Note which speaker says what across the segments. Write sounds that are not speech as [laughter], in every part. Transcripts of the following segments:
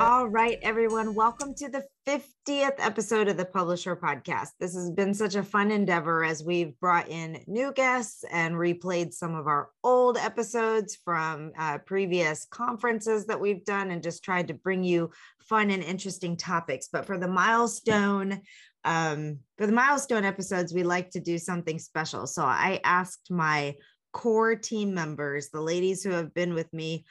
Speaker 1: All right, everyone, welcome to the 50th episode of the Publish Her podcast. This has been such a fun endeavor as we've brought in new guests and replayed some of our old episodes from uh, previous conferences that we've done and just tried to bring you fun and interesting topics. But for the milestone, um, for the milestone episodes, we like to do something special. So I asked my core team members, the ladies who have been with me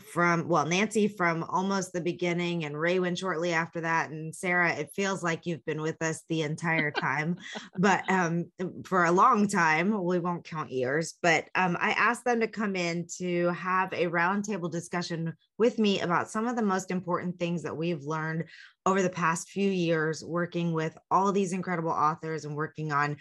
Speaker 1: from well nancy from almost the beginning and raywin shortly after that and sarah it feels like you've been with us the entire time but um for a long time we won't count years but um i asked them to come in to have a roundtable discussion with me about some of the most important things that we've learned over the past few years working with all these incredible authors and working on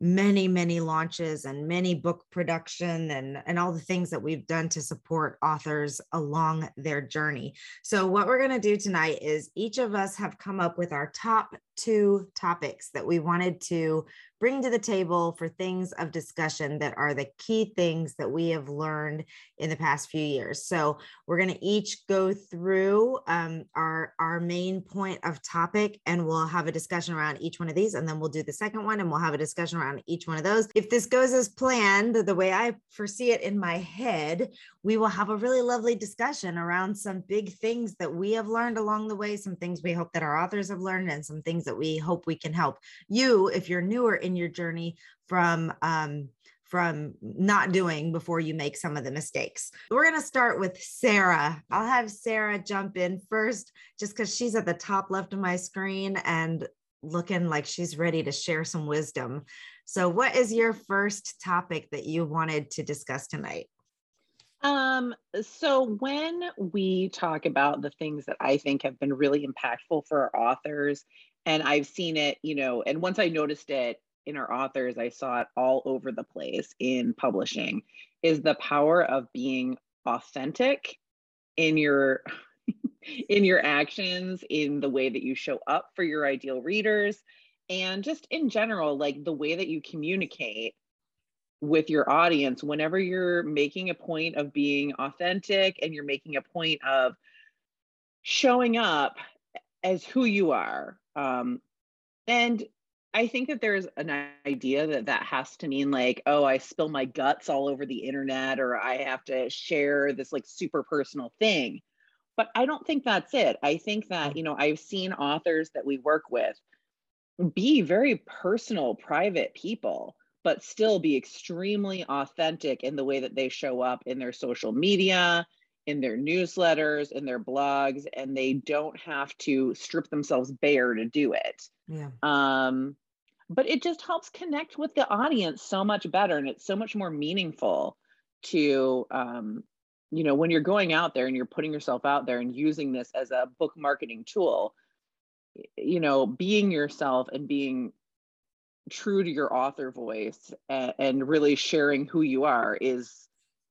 Speaker 1: many many launches and many book production and and all the things that we've done to support authors along their journey. So what we're going to do tonight is each of us have come up with our top two topics that we wanted to bring to the table for things of discussion that are the key things that we have learned in the past few years. So we're going to each go through um, our our main point of topic, and we'll have a discussion around each one of these, and then we'll do the second one, and we'll have a discussion around each one of those. If this goes as planned, the way I foresee it in my head, we will have a really lovely discussion around some big things that we have learned along the way, some things we hope that our authors have learned, and some things that we hope we can help you if you're newer in your journey from um, from not doing before you make some of the mistakes. We're going to start with Sarah. I'll have Sarah jump in first just because she's at the top left of my screen and looking like she's ready to share some wisdom. So, what is your first topic that you wanted to discuss tonight?
Speaker 2: Um, so when we talk about the things that I think have been really impactful for our authors, and I've seen it, you know, and once I noticed it in our authors, I saw it all over the place in publishing, is the power of being authentic in your [laughs] in your actions, in the way that you show up for your ideal readers, and just in general, like the way that you communicate with your audience. Whenever you're making a point of being authentic and you're making a point of showing up as who you are um, and i think that there's an idea that that has to mean like oh i spill my guts all over the internet or i have to share this like super personal thing. But i don't think that's it. I think that mm. you know i've seen authors that we work with be very personal private people but still be extremely authentic in the way that they show up in their social media, in their newsletters, in their blogs, and they don't have to strip themselves bare to do it. Yeah. Um, but it just helps connect with the audience so much better, and it's so much more meaningful to um, you know when you're going out there and you're putting yourself out there and using this as a book marketing tool you know being yourself and being true to your author voice and, and really sharing who you are is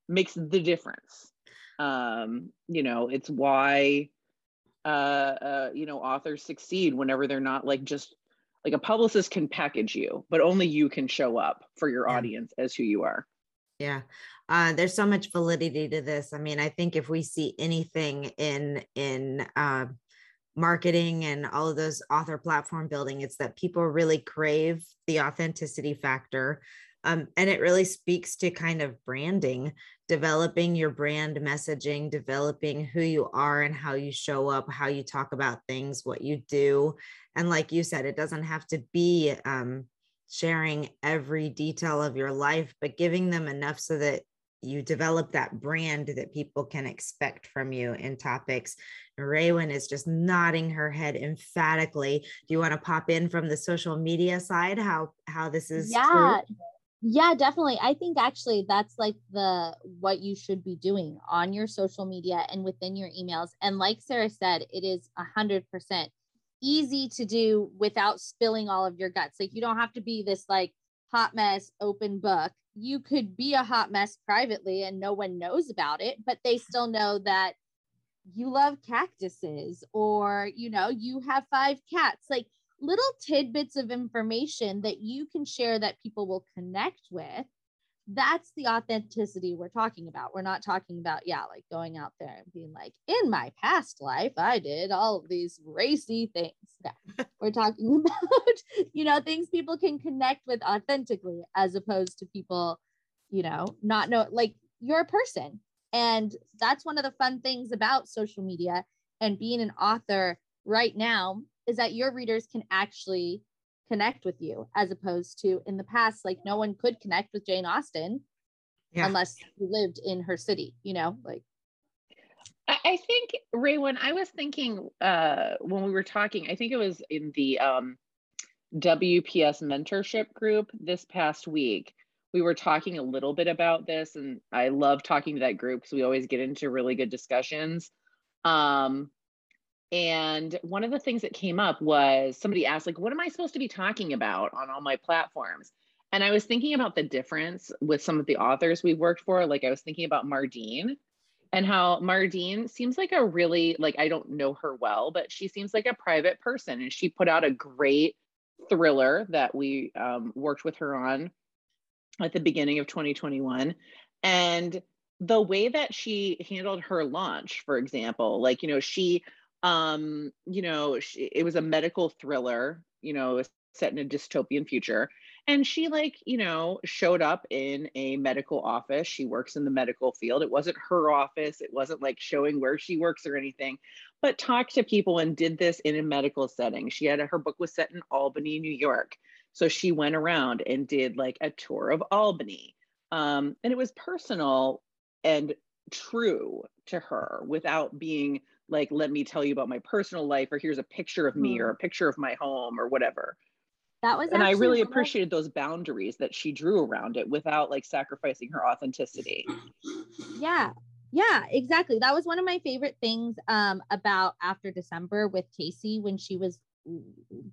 Speaker 2: makes the difference um you know it's why uh, uh you know authors succeed whenever they're not like just like a publicist can package you but only you can show up for your yeah. audience as who you are.
Speaker 1: Yeah. Uh, there's so much validity to this. I mean i think if we see anything in in uh, marketing and all of those author platform building it's that people really crave the authenticity factor um, and it really speaks to kind of branding developing your brand messaging developing who you are and how you show up how you talk about things what you do and like you said it doesn't have to be um, sharing every detail of your life but giving them enough so that you develop that brand that people can expect from you in topics. Raywin is just nodding her head emphatically. Do you want to pop in from the social media side? How how this is?
Speaker 3: Yeah, true? Yeah, definitely. I think actually that's like the what you should be doing on your social media and within your emails. And like Sarah said, it is a hundred percent easy to do without spilling all of your guts. Like you don't have to be this like hot mess open book. You could be a hot mess privately and no one knows about it, but they still know that you love cactuses or you know, you have five cats. Like little tidbits of information that you can share that people will connect with that's the authenticity we're talking about. We're not talking about, yeah, like going out there and being like, in my past life, I did all of these racy things. No, [laughs] we're talking [laughs] about, you know, things people can connect with authentically as opposed to people, you know, not know, like you're a person. And that's one of the fun things about social media and being an author right now is that your readers can actually connect with you as opposed to in the past like no one could connect with jane austen yeah. unless you lived in her city you know like
Speaker 2: i think Raywin i was thinking uh when we were talking i think it was in the um wps mentorship group this past week we were talking a little bit about this and i love talking to that group because we always get into really good discussions um and one of the things that came up was somebody asked, like, what am I supposed to be talking about on all my platforms? And I was thinking about the difference with some of the authors we've worked for. Like, I was thinking about Mardine and how Mardine seems like a really, like, I don't know her well, but she seems like a private person. And she put out a great thriller that we um, worked with her on at the beginning of 2021. And the way that she handled her launch, for example, like, you know, she um you know she, it was a medical thriller you know set in a dystopian future. And she like you know showed up in a medical office. She works in the medical field. It wasn't her office. It wasn't like showing where she works or anything but talked to people and did this in a medical setting. She had a, her book was set in albany new york. So she went around and did like a tour of albany. Um, and it was personal and true to her without being like let me tell you about my personal life or here's a picture of me mm. or a picture of my home or whatever.
Speaker 3: That was
Speaker 2: and i really appreciated those boundaries that she drew around it without like sacrificing her authenticity.
Speaker 3: Yeah. Yeah exactly. That was one of my favorite things um about after december with casey when she was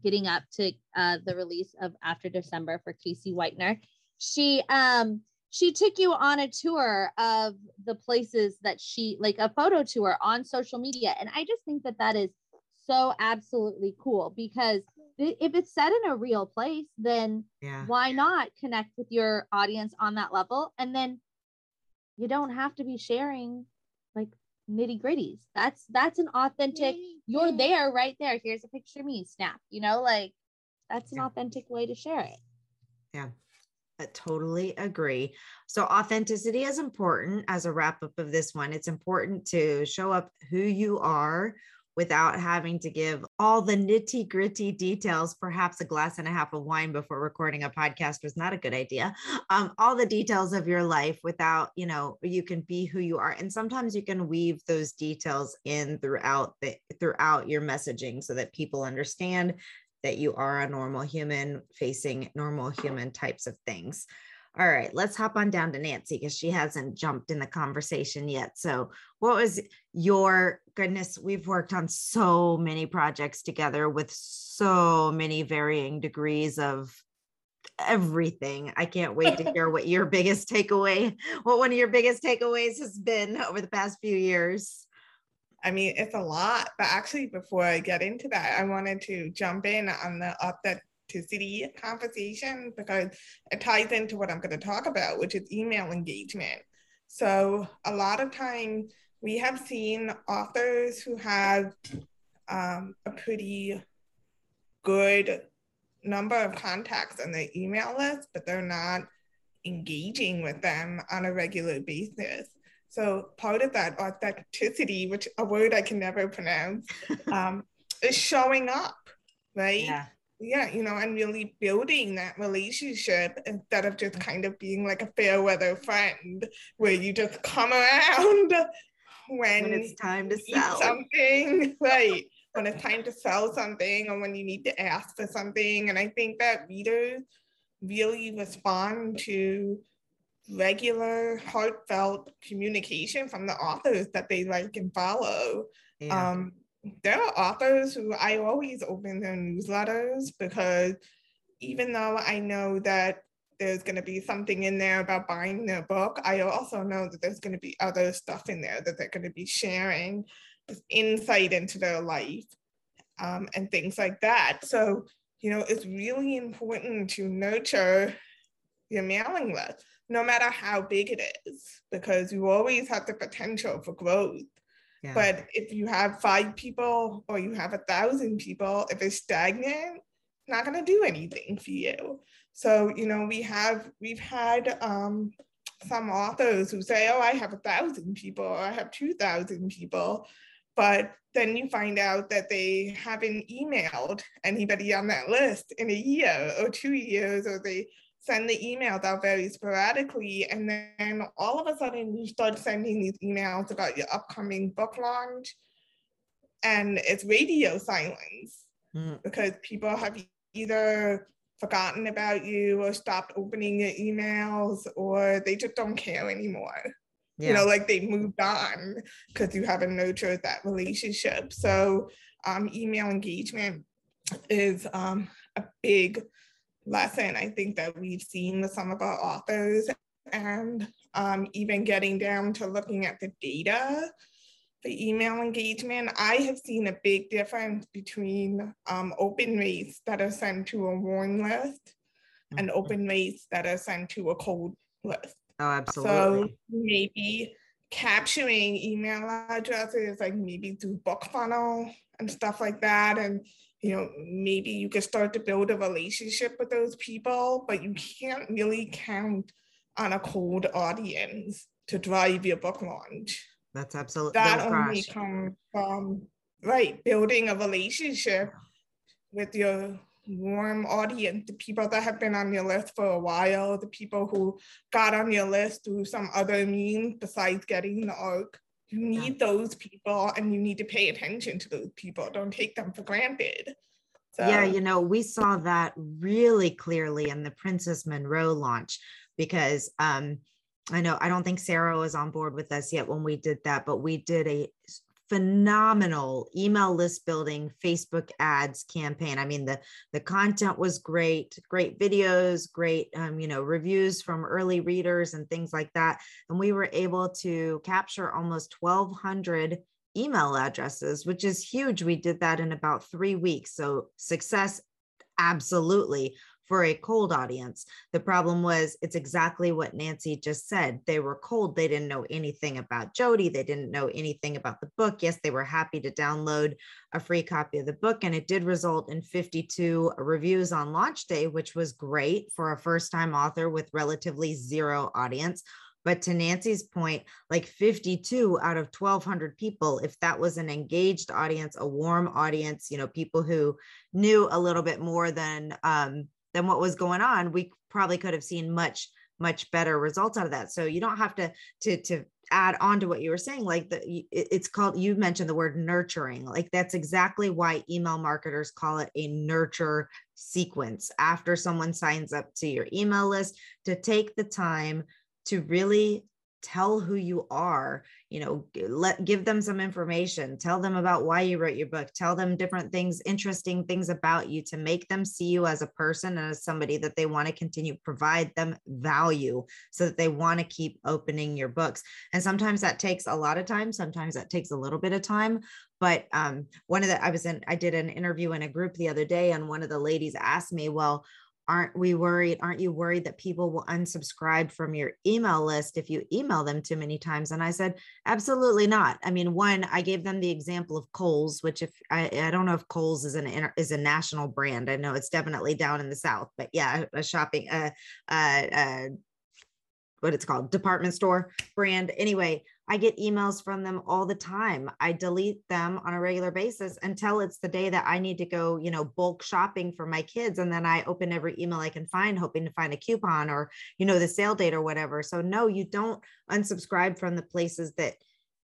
Speaker 3: getting up to uh the release of after december for casey whitener she um she took you on a tour of the places that she like a photo tour on social media and i just think that that is so absolutely cool because if it's set in a real place then yeah. why not connect with your audience on that level? And then you don't have to be sharing like nitty gritties that's that's an authentic you're there right there. Here's a picture of me snap you know like that's an yeah. authentic way to share it.
Speaker 1: Yeah I totally agree. So, authenticity is important as a wrap up of this one. It's important to show up who you are without having to give all the nitty gritty details. Perhaps a glass and a half of wine before recording a podcast was not a good idea. Um, all the details of your life without, you know, you can be who you are. And sometimes you can weave those details in throughout the throughout your messaging so that people understand that you are a normal human facing normal human types of things. All right, let's hop on down to Nancy because she hasn't jumped in the conversation yet. So, what was your goodness? We've worked on so many projects together with so many varying degrees of everything. I can't wait to hear what your biggest takeaway, what one of your biggest takeaways has been over the past few years.
Speaker 4: I mean, it's a lot, but actually, before I get into that, I wanted to jump in on the authenticity conversation because it ties into what I'm going to talk about, which is email engagement. So, a lot of time we have seen authors who have um, a pretty good number of contacts on their email list, but they're not engaging with them on a regular basis. So part of that authenticity, which a word I can never pronounce, [laughs] um, is showing up, right? Yeah. Yeah, you know, and really building that relationship instead of just kind of being like a fair weather friend where you just come around [laughs] when,
Speaker 1: when it's time to sell
Speaker 4: something, [laughs] right? when it's time to sell something or when you need to ask for something. And I think that readers really respond to regular heartfelt communication from the authors that they like and follow yeah. um, there are authors who I always open their newsletters because even though I know that there's going to be something in there about buying their book, I also know that there's going to be other stuff in there that they're going to be sharing insight into their life um, and things like that. So, you know, it's really important to nurture your mailing list, no matter how big it is, because you always have the potential for growth. Yeah. But if you have five people or you have a thousand people, if it's stagnant, not going to do anything for you. So, you know, we have, we've had um, some authors who say, oh, I have a thousand people or I have 2,000 people. But then you find out that they haven't emailed anybody on that list in a year or two years, or they send the emails out very sporadically. And then all of a sudden you start sending these emails about your upcoming book launch and it's radio silence mm. because people have either forgotten about you or stopped opening your emails or they just don't care anymore. Yeah. You know, like they moved on because you haven't nurtured that relationship. So um, email engagement is um, a big lesson I think that we've seen with some of our authors and um, even getting down to looking at the data the email engagement, I have seen a big difference between um, open rates that are sent to a warm list and mm-hmm. open rates that are sent to a cold list.
Speaker 1: Oh, absolutely.
Speaker 4: So maybe capturing email addresses, like maybe through BookFunnel and stuff like that. And, you know, maybe you can start to build a relationship with those people, but you can't really count on a cold audience to drive your book launch.
Speaker 1: That's absolutely
Speaker 4: that only comes from right building a relationship with your warm audience, the people that have been on your list for a while, the people who got on your list through some other means besides getting the ARC. You need yeah. those people and you need to pay attention to those people. Don't take them for granted.
Speaker 1: So. Yeah, you know, we saw that really clearly in the Princess Monroe launch because um, I know I don't think Sarah was on board with us yet when we did that, but we did a phenomenal email list building Facebook ads campaign. I mean, the the content was great, great videos, great um, you know, reviews from early readers and things like that. And we were able to capture almost 1,200 email addresses, which is huge. We did that in about three weeks. So success, absolutely for a cold audience. The problem was it's exactly what Nancy just said. They were cold. They didn't know anything about Jody. They didn't know anything about the book. Yes, they were happy to download a free copy of the book, and it did result in 52 reviews on launch day, which was great for a first time author with relatively zero audience. But to Nancy's point, like 52 out of 1,200 people, if that was an engaged audience, a warm audience, you know, people who knew a little bit more than um, than what was going on, we probably could have seen much much better results out of that. So you don't have to to to add on to what you were saying like the it's called you mentioned the word nurturing like that's exactly why email marketers call it a nurture sequence after someone signs up to your email list to take the time to really tell who you are you know let give them some information tell them about why you wrote your book tell them different things interesting things about you to make them see you as a person and as somebody that they want to continue provide them value so that they want to keep opening your books. And sometimes that takes a lot of time sometimes that takes a little bit of time but um, one of the i was in i did an interview in a group the other day and one of the ladies asked me well aren't we worried aren't you worried that people will unsubscribe from your email list if you email them too many times? And i said absolutely not. I mean one i gave them the example of kohl's which if i, I don't know if kohl's is an is a national brand. I know it's definitely down in the south but yeah a shopping uh uh, uh what it's called department store brand. Anyway I get emails from them all the time. I delete them on a regular basis until it's the day that I need to go, you know, bulk shopping for my kids. And then I open every email I can find, hoping to find a coupon or, you know, the sale date or whatever. So, no, you don't unsubscribe from the places that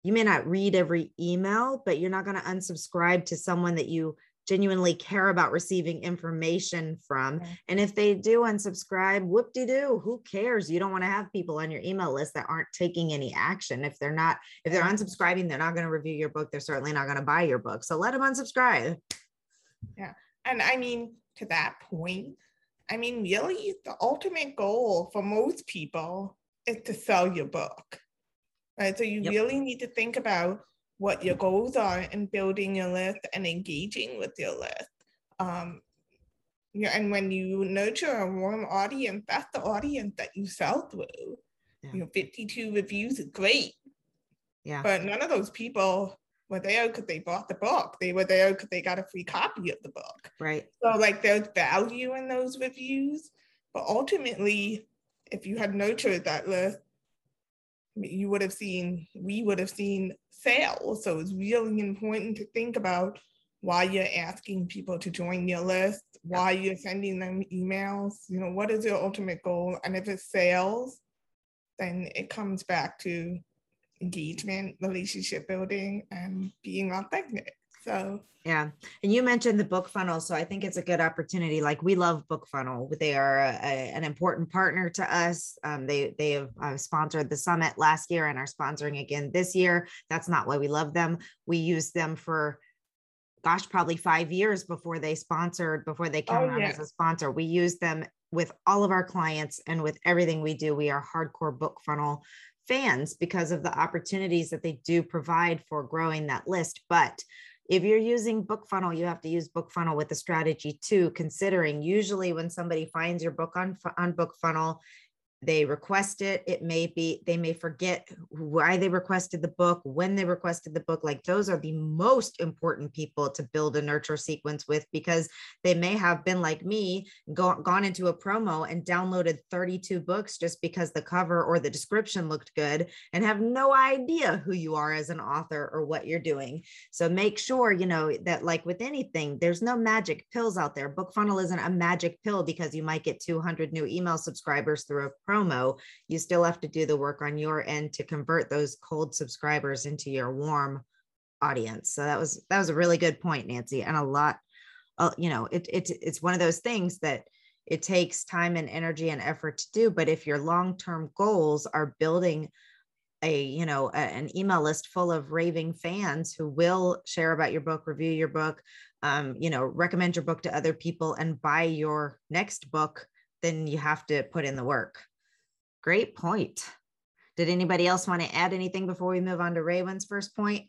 Speaker 1: you may not read every email, but you're not going to unsubscribe to someone that you genuinely care about receiving information from. And if they do unsubscribe, whoop de doo, who cares? You don't want to have people on your email list that aren't taking any action. If they're not, if they're unsubscribing, they're not going to review your book. They're certainly not going to buy your book. So let them unsubscribe.
Speaker 4: Yeah. And I mean, to that point, I mean, really, the ultimate goal for most people is to sell your book. Right. So you yep. really need to think about what your goals are in building your list and engaging with your list. Um, yeah, and when you nurture a warm audience, that's the audience that you sell through. Yeah. You know, 52 reviews is great. Yeah. But none of those people were there because they bought the book. They were there because they got a free copy of the book.
Speaker 1: Right.
Speaker 4: So like there's value in those reviews. But ultimately, if you had nurtured that list, you would have seen, we would have seen sales. So it's really important to think about why you're asking people to join your list, why you're sending them emails, you know, what is your ultimate goal? And if it's sales, then it comes back to engagement, relationship building, and being authentic. So
Speaker 1: yeah, and you mentioned the book funnel, so I think it's a good opportunity. Like we love Book Funnel; they are a, a, an important partner to us. Um, they they have uh, sponsored the summit last year and are sponsoring again this year. That's not why we love them. We use them for gosh, probably five years before they sponsored, before they came oh, on yeah. as a sponsor. We use them with all of our clients and with everything we do. We are hardcore book funnel fans because of the opportunities that they do provide for growing that list. But if you're using book funnel you have to use book funnel with a strategy too considering usually when somebody finds your book on on book funnel they request it it may be they may forget why they requested the book when they requested the book like those are the most important people to build a nurture sequence with because they may have been like me go, gone into a promo and downloaded 32 books just because the cover or the description looked good and have no idea who you are as an author or what you're doing. So make sure you know that like with anything there's no magic pills out there. Book funnel isn't a magic pill because you might get 200 new email subscribers through a promo, you still have to do the work on your end to convert those cold subscribers into your warm audience. So that was that was a really good point, Nancy, and a lot. Uh, you know, it, it it's one of those things that it takes time and energy and effort to do. But if your long term goals are building a you know a, an email list full of raving fans who will share about your book review your book um, you know recommend your book to other people and buy your next book then you have to put in the work Great point. Did anybody else want to add anything before we move on to Raywin's first point?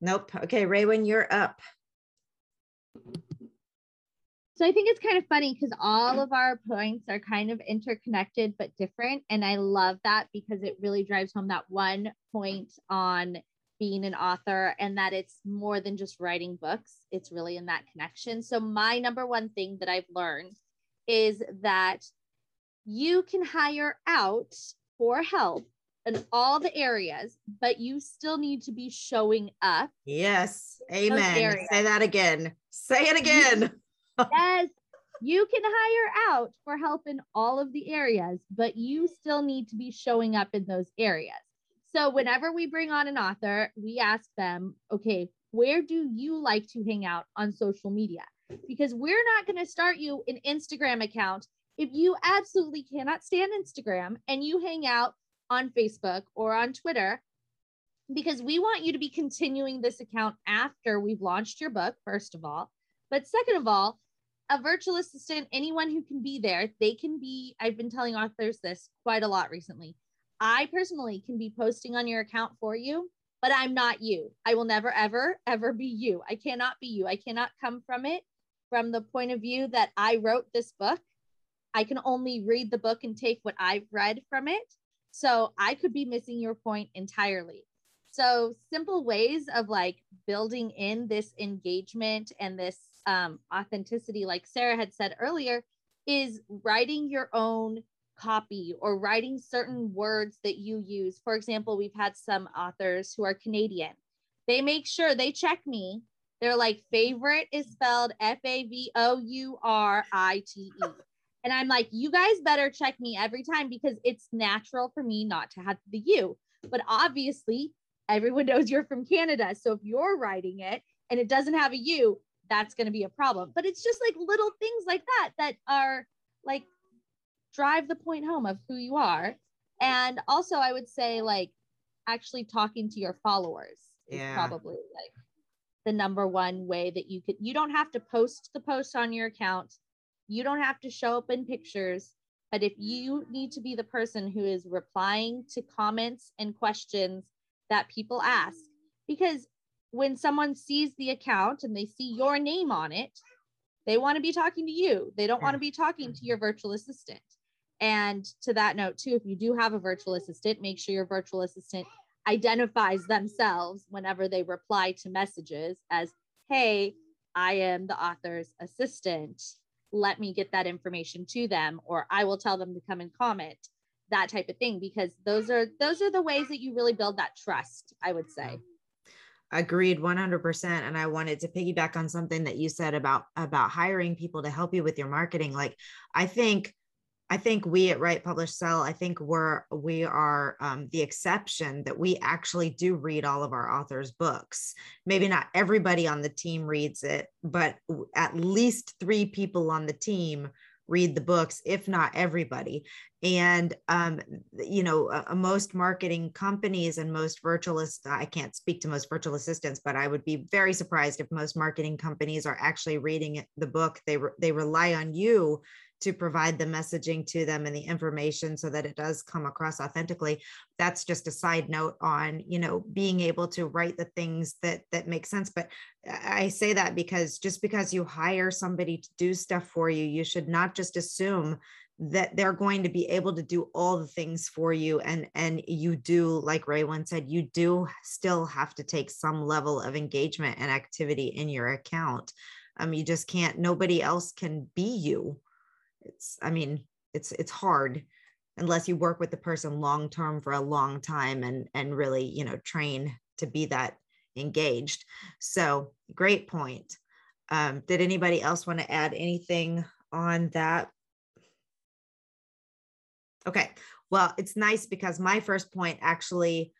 Speaker 1: Nope. Okay, Raywin, you're up.
Speaker 3: So I think it's kind of funny because all of our points are kind of interconnected but different. And I love that because it really drives home that one point on being an author and that it's more than just writing books. It's really in that connection. So my number one thing that I've learned is that you can hire out for help in all the areas, but you still need to be showing up.
Speaker 1: Yes. Amen. Say that again. Say it again. [laughs]
Speaker 3: yes. You can hire out for help in all of the areas, but you still need to be showing up in those areas. So, whenever we bring on an author, we ask them, okay, where do you like to hang out on social media? Because we're not going to start you an Instagram account if you absolutely cannot stand Instagram and you hang out on Facebook or on Twitter, because we want you to be continuing this account after we've launched your book, first of all. But second of all, a virtual assistant, anyone who can be there, they can be. I've been telling authors this quite a lot recently. I personally can be posting on your account for you, but I'm not you. I will never, ever, ever be you. I cannot be you. I cannot come from it from the point of view that I wrote this book I can only read the book and take what I've read from it. So I could be missing your point entirely. So simple ways of like building in this engagement and this um, authenticity, like Sarah had said earlier, is writing your own copy or writing certain words that you use. For example, we've had some authors who are Canadian. They make sure they check me. They're like, favorite is spelled F A V O U R I T E. And I'm like, you guys better check me every time because it's natural for me not to have the U. But obviously, everyone [laughs] knows you're from Canada. So if you're writing it and it doesn't have a U, that's going to be a problem. But it's just like little things like that that are like drive the point home of who you are. And also, I would say, like, actually talking to your followers yeah. is probably like the number one way that you could, you don't have to post the post on your account. You don't have to show up in pictures. But if you need to be the person who is replying to comments and questions that people ask, because when someone sees the account and they see your name on it, they want to be talking to you. They don't want to be talking to your virtual assistant. And to that note, too, if you do have a virtual assistant, make sure your virtual assistant identifies themselves whenever they reply to messages as, hey, I am the author's assistant. Let me get that information to them, or I will tell them to come and comment, that type of thing, because those are those are the ways that you really build that trust, I would say.
Speaker 1: Agreed 100% and I wanted to piggyback on something that you said about about hiring people to help you with your marketing like I think I think we at Write Publish Sell, I think we're we are um, the exception that we actually do read all of our authors' books. Maybe not everybody on the team reads it, but at least three people on the team read the books, if not everybody. And um, you know, uh, most marketing companies and most virtual I can't speak to most virtual assistants, but I would be very surprised if most marketing companies are actually reading the book. They re- they rely on you to provide the messaging to them and the information so that it does come across authentically. That's just a side note on you know being able to write the things that that make sense. But i say that because just because you hire somebody to do stuff for you you should not just assume that they're going to be able to do all the things for you. And and you do like ray once said you do still have to take some level of engagement and activity in your account. Um you just can't nobody else can be you it's i mean it's it's hard unless you work with the person long term for a long time and and really you know train to be that engaged. So great point. Um, did anybody else want to add anything on that? Okay well it's nice because my first point actually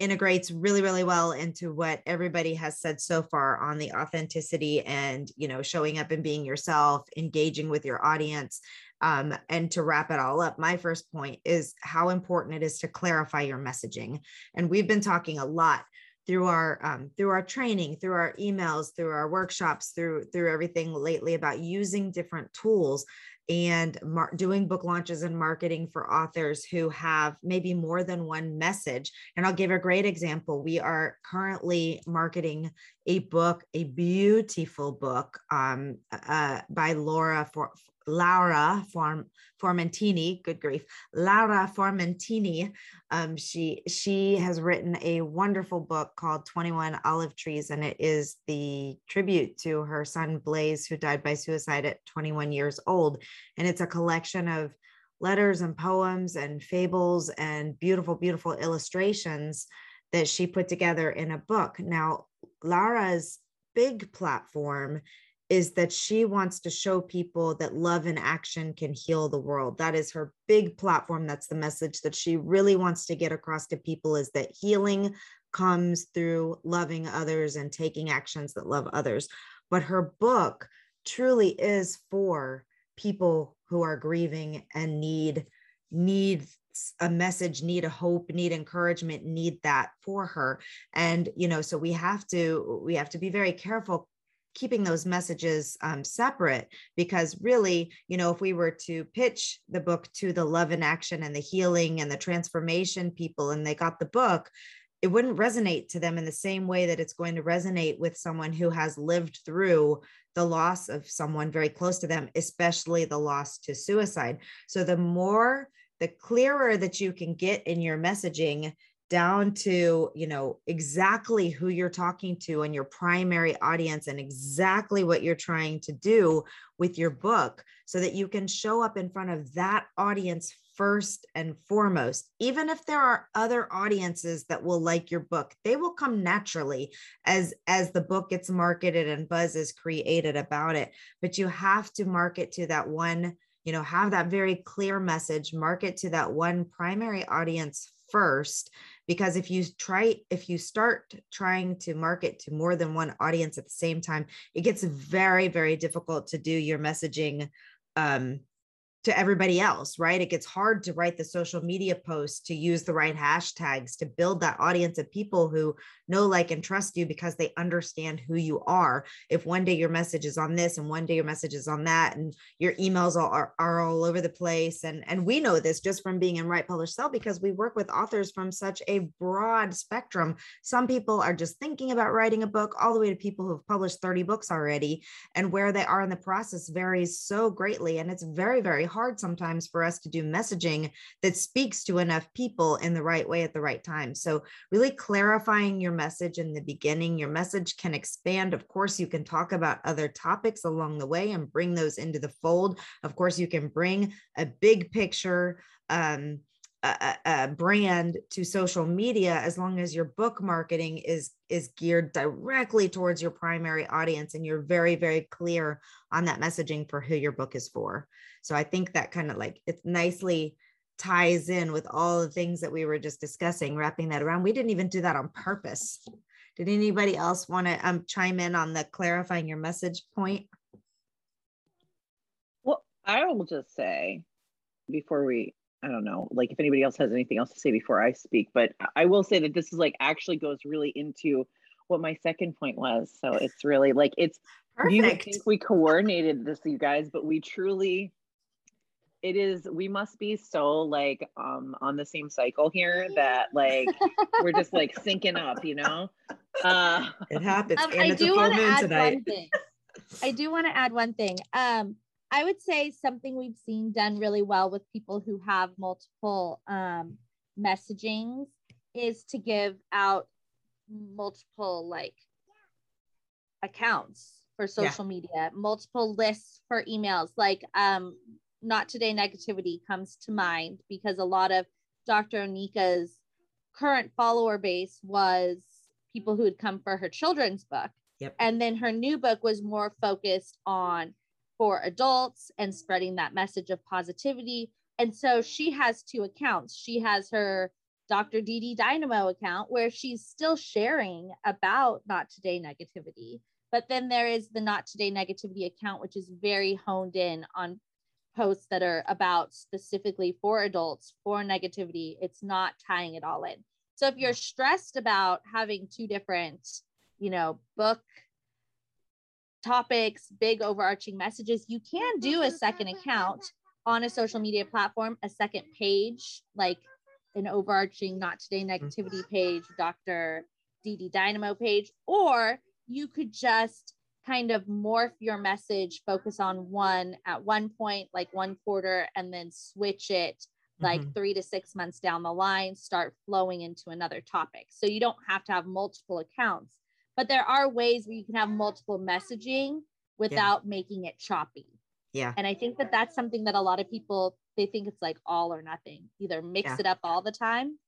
Speaker 1: integrates really really well into what everybody has said so far on the authenticity and you know showing up and being yourself engaging with your audience. Um, and to wrap it all up my first point is how important it is to clarify your messaging. And we've been talking a lot through our um, through our training through our emails through our workshops through through everything lately about using different tools and mar- doing book launches and marketing for authors who have maybe more than one message. And I'll give a great example. We are currently marketing a book, a beautiful book um, uh, by Laura for Laura Form, Formentini, good grief, Laura Formentini. Um, she she has written a wonderful book called 21 Olive Trees, and it is the tribute to her son Blaze, who died by suicide at 21 years old. And it's a collection of letters and poems and fables and beautiful, beautiful illustrations that she put together in a book. Now, Laura's big platform is that she wants to show people that love and action can heal the world. That is her big platform. That's the message that she really wants to get across to people is that healing comes through loving others and taking actions that love others. But her book truly is for people who are grieving and need need a message need a hope need encouragement need that for her and you know so we have to we have to be very careful keeping those messages um, separate because really you know if we were to pitch the book to the love and action and the healing and the transformation people and they got the book it wouldn't resonate to them in the same way that it's going to resonate with someone who has lived through the loss of someone very close to them especially the loss to suicide. So the more the clearer that you can get in your messaging down to you know exactly who you're talking to and your primary audience and exactly what you're trying to do with your book so that you can show up in front of that audience first and foremost. Even if there are other audiences that will like your book they will come naturally as as the book gets marketed and buzz is created about it. But you have to market to that one you know have that very clear message market to that one primary audience first because if you try if you start trying to market to more than one audience at the same time it gets very very difficult to do your messaging um, to everybody else, right? It gets hard to write the social media posts, to use the right hashtags, to build that audience of people who know, like, and trust you because they understand who you are. If one day your message is on this and one day your message is on that, and your emails are, are all over the place. And, and we know this just from being in Write Publish Sell because we work with authors from such a broad spectrum. Some people are just thinking about writing a book, all the way to people who have published 30 books already. And where they are in the process varies so greatly. And it's very, very hard sometimes for us to do messaging that speaks to enough people in the right way at the right time. So, really clarifying your message in the beginning, your message can expand. Of course, you can talk about other topics along the way and bring those into the fold. Of course, you can bring a big picture. Um, a, brand to social media as long as your book marketing is is geared directly towards your primary audience and you're very very clear on that messaging for who your book is for. So i think that kind of like it nicely ties in with all the things that we were just discussing wrapping that around. We didn't even do that on purpose. Did anybody else want to um, chime in on the clarifying your message point?
Speaker 2: Well i will just say before we I don't know, like if anybody else has anything else to say before I speak, but I will say that this is like actually goes really into what my second point was. So it's really like it's Perfect. you would think we coordinated this, you guys, but we truly it is we must be so like um on the same cycle here that like we're just like syncing up, you know?
Speaker 1: Uh it happens.
Speaker 3: Um, I do want to add tonight. one thing. I do want to add one thing. Um I would say something we've seen done really well with people who have multiple um, messagings is to give out multiple like accounts for social yeah. media, multiple lists for emails. Like um, not today negativity comes to mind because a lot of Dr. Onika's current follower base was people who had come for her children's book. Yep. And then her new book was more focused on for adults and spreading that message of positivity. And so she has two accounts. She has her Dr. Dee Dynamo account where she's still sharing about not today negativity. But then there is the not today negativity account, which is very honed in on posts that are about specifically for adults for negativity. It's not tying it all in. So if you're stressed about having two different, you know, book topics, big overarching messages, you can do a second account on a social media platform, a second page, like an overarching not today negativity page, Dr. Dee Dynamo page, or you could just kind of morph your message, focus on one at one point, like one quarter, and then switch it like mm-hmm. three to six months down the line, start flowing into another topic. So you don't have to have multiple accounts but there are ways where you can have multiple messaging without yeah. making it choppy.
Speaker 1: Yeah.
Speaker 3: And I think that that's something that a lot of people they think it's like all or nothing. Either mix yeah. it up all the time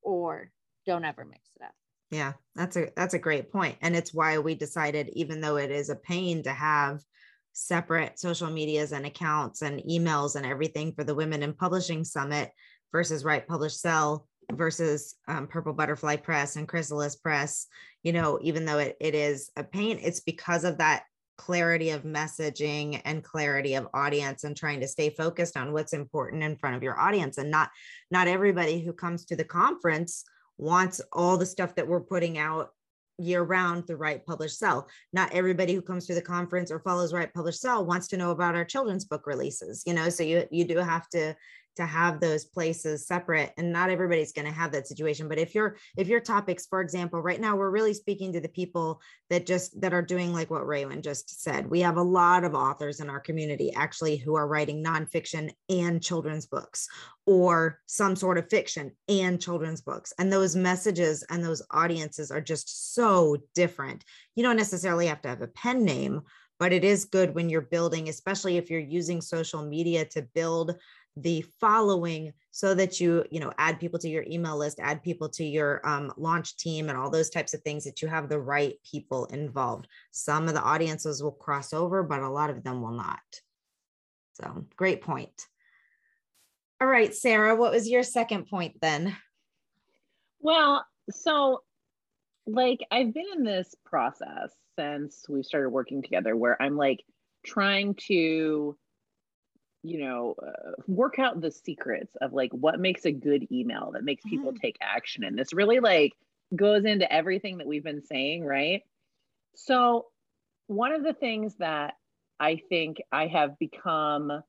Speaker 3: or don't ever mix it up.
Speaker 1: Yeah, that's a that's a great. And it's why we decided even though it is a pain to have separate social medias and accounts and emails and everything for the Women in Publishing Summit versus Write Publish Sell versus um, Purple Butterfly Press and Chrysalis Press, you know, even though it, it is a pain, it's because of that clarity of messaging and clarity of audience and trying to stay focused on what's important in front of your audience. And not not everybody who comes to the conference wants all the stuff that we're putting out year round through Write Publish Sell not everybody who comes to the conference or follows Write Publish Sell wants to know about our children's book releases you know? So you you do have to to have those places separate and not everybody's going to have that situation but if your if your topics for example right now we're really speaking to the people that just that are doing like what Raylan just said. We have a lot of authors in our community actually who are writing nonfiction and children's books or some sort of fiction and children's books and those messages and those audiences are just so different. You don't necessarily have to have a pen name but it is good when you're building especially if you're using social media to build the following so that you you know add people to your email list add people to your um, launch team and all those types of things that you have the right people involved. Some of the audiences will cross over but a lot of them will not. So great point. All right sarah what was your second point then?
Speaker 2: Well, so like I've been in this process since we started working together where I'm like trying to you know uh, work out the secrets of like what makes a good email that makes people
Speaker 3: Mhm.
Speaker 2: take action and this really like goes into everything that we've been saying right? So one of the things that i think i have become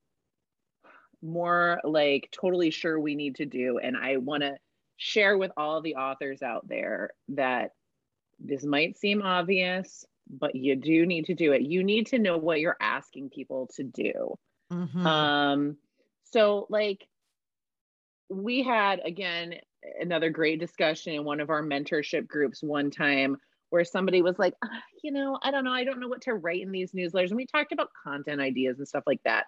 Speaker 2: more like totally sure we need to do and i want to share with all the authors out there that this might seem obvious but you do need to do it. You need to know what you're asking people to do
Speaker 1: Mhm.
Speaker 2: um, so like we had again another great discussion in one of our mentorship groups one time where somebody was like, "Ah, you know, I don't know, I don't know what to write in these newsletters. And we talked about content ideas and stuff like that.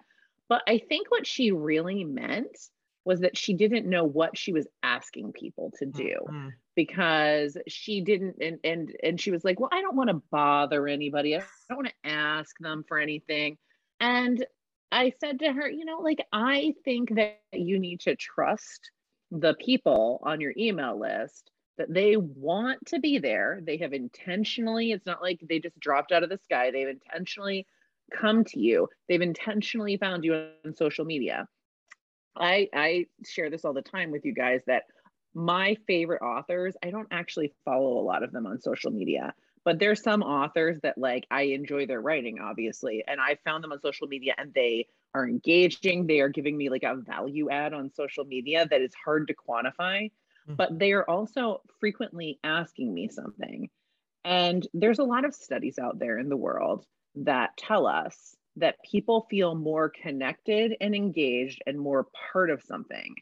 Speaker 2: But I think what she really meant was that she didn't know what she was asking people to do
Speaker 1: Mhm.
Speaker 2: because she didn't and and and she was like well i don't want to bother anybody i don't want to ask them for anything and i said to her you know like i think that you need to trust the people on your email list that they want to be there. They have intentionally it's not like they just dropped out of the sky. They've intentionally come to you. They've intentionally found you on social media. I i share this all the time with you guys that my favorite authors, I don't actually follow a lot of them on social media, but there's some authors that like I enjoy their writing, obviously. And I found them on social media and they are engaging. They are giving me like a value add on social media that is hard to quantify,
Speaker 1: Mhm.
Speaker 2: but they are also frequently asking me something. And there's a lot of studies out there in the world that tell us that people feel more connected and engaged and more part of something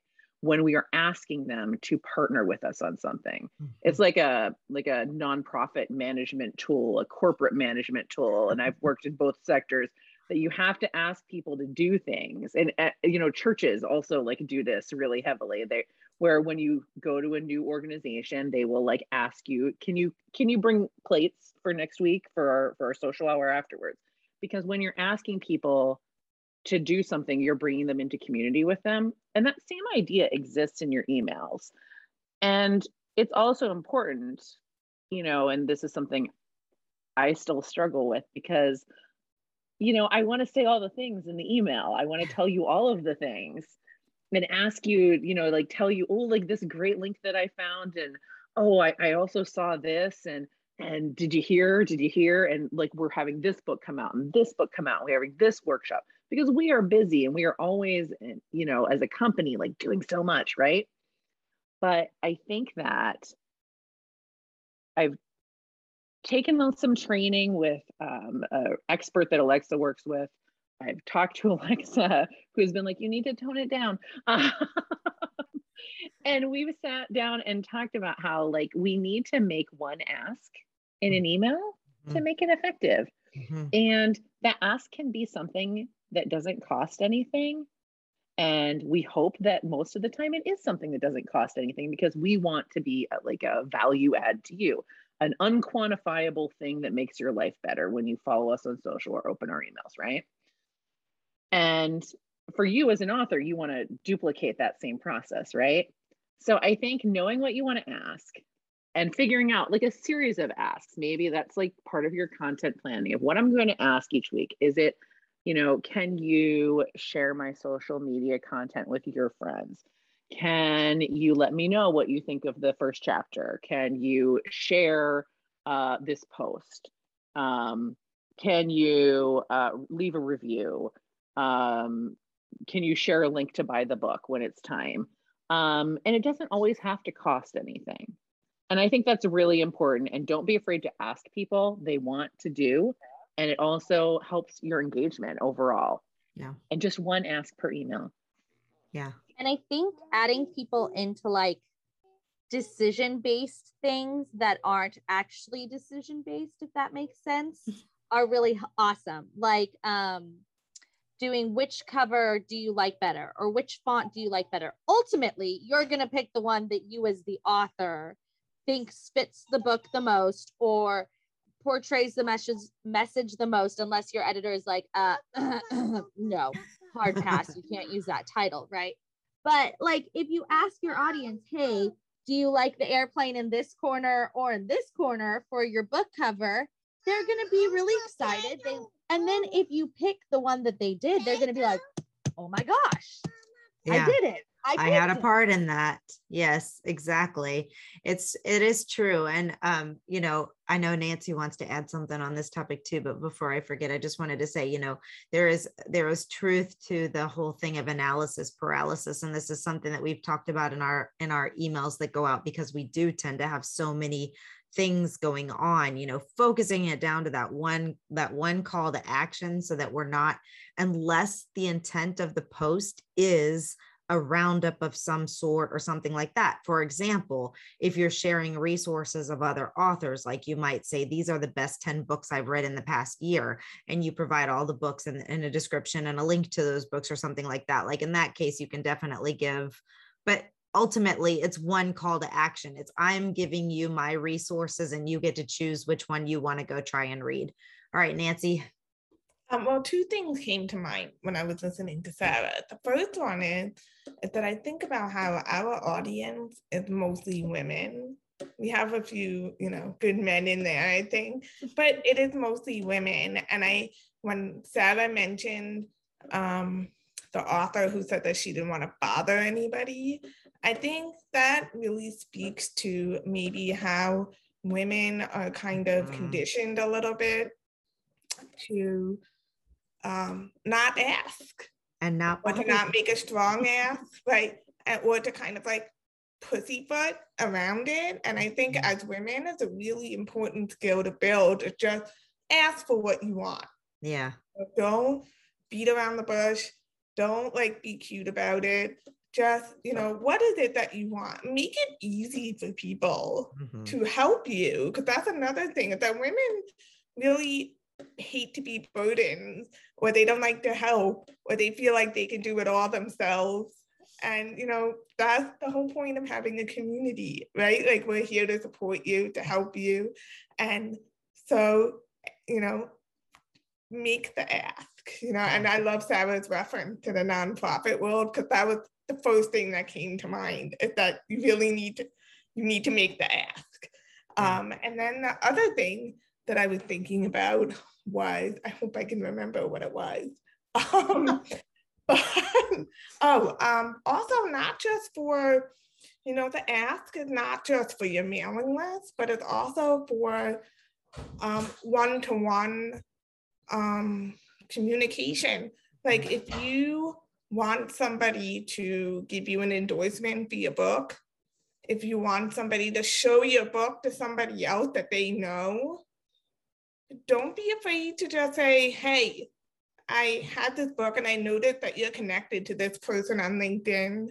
Speaker 2: when we are asking them to partner with us on something. It's like a like a nonprofit management tool a corporate management tool and i've worked in both sectors that you have to ask people to do things. And uh, you know churches also like do this really heavily. They where when you go to a new organization they will like ask you can you can you bring plates for next week for our for our social hour afterwards? Because when you're asking people to do something, you're bringing them into community with them. And that same idea exists in your emails. And it's also important, you know, and this is something I still struggle with because, you know, I want to say all the things in the email. I want to tell you all of the things and ask you, you know, like tell you, oh, like this great link that I found. And oh, I, I also saw this. And and did you hear? Did you hear? And like we're having this book come out and this book come out. We're having this workshop because we are busy and we are always, eh, you know, as a company, like doing so much, right? But I think that I've taken on some training with um, an expert that Alexa works with. I've talked to [laughs] Alexa, who's been like, you need to tone it down. [laughs] and we've sat down and talked about how, like, we need to make one ask in an email to
Speaker 1: Mhm.
Speaker 2: make it effective.
Speaker 1: Mhm.
Speaker 2: And that ask can be something that doesn't cost anything. And we hope that most of the time it is something that doesn't cost anything because we want to be a, like a value add to you, an unquantifiable thing that makes your life better when you follow us on social or open our emails, right? And for you as an author, you want to duplicate that same process, right? So I think knowing what you want to ask and figuring out like a series of asks, maybe that's like part of your content planning of what I'm going to ask each week. Is it, you know, can you share my social media content with your friends? Can you let me know what you think of the first chapter? Can you share uh, this post? Um, can you uh, leave a review? Um, can you share a link to buy the book when it's time? Um, and it doesn't always have to cost anything. And I think that's really important. And don't be afraid to ask people they want to do. And it also helps your engagement overall.
Speaker 1: Yeah.
Speaker 2: And just one ask per email.
Speaker 1: Yeah.
Speaker 3: And I think adding people into like decision based things that aren't actually decision based, if that makes sense, [laughs] are really awesome. Like um, doing which cover do you like better or which font do you like better? Ultimately, you're going to pick the one that you, as the author, thinks fits the book the most or portrays the message message the most unless your editor is like uh [clears throat] no hard pass you can't use that title right but like if you ask your audience hey do you like the airplane in this corner or in this corner for your book cover? They're going to be really excited. They, and then if you pick the one that they did, they're going to be like, oh my gosh, yeah. I did it.
Speaker 1: I, I had a part in that. Yes, exactly. It's it is true. And um, you know, I know Nancy wants to add something on this topic too, but before I forget, I just wanted to say, you know, there is there is truth to the whole thing of analysis paralysis. And this is something that we've talked about in our in our emails that go out because we do tend to have so many things going on you know focusing it down to that one that one call to action so that we're not unless the intent of the post is a roundup of some sort or something like that. For example, if you're sharing resources of other authors, like you might say, These are the best 10 books I've read in the past year, and you provide all the books and, a description and a link to those books or something like that. Like in that case, you can definitely give, but ultimately it's one call to action. It's I'm giving you my resources and you get to choose which one you want to go try and read. All right, Nancy.
Speaker 4: Um, well, two things came to mind when I was listening to Sarah. The first one is, is that I think about how our audience is mostly women. We have a few, you know, good men in there, I think, but it is mostly women. And I, when Sarah mentioned um, the author who said that she didn't want to bother anybody, I think that really speaks to maybe how women are kind of mm. conditioned a little bit to um, not ask
Speaker 1: and not
Speaker 4: or to not make a strong ask, right? And, or to kind of like pussyfoot around it. And I think mm-hmm. as women, it's a really important skill to build. To just ask for what you want.
Speaker 1: Yeah.
Speaker 4: Don't beat around the bush. Don't like be cute about it. Just, you know, what is it that you want? Make it easy for people mm-hmm. to help you. Because that's another thing that women really hate to be burdens or they don't like to help or they feel like they can do it all themselves. And you know that's the whole point of having a community right? Like we're here to support you to help you. And so you know make the ask you know? And i love sarah's reference to the nonprofit world because that was the first thing that came to mind is that you really need to you need to make the ask. Um, and then the other thing that I was thinking about was I hope I can remember what it was. [laughs] Um, [laughs] but, oh, um, also not just for, you know, the ask is not just for your mailing list, but it's also for one to one communication. Like if you want somebody to give you an endorsement via book, if you want somebody to show your book to somebody else that they know, don't be afraid to just say, hey, I had this book and I noticed that you're connected to this person on LinkedIn.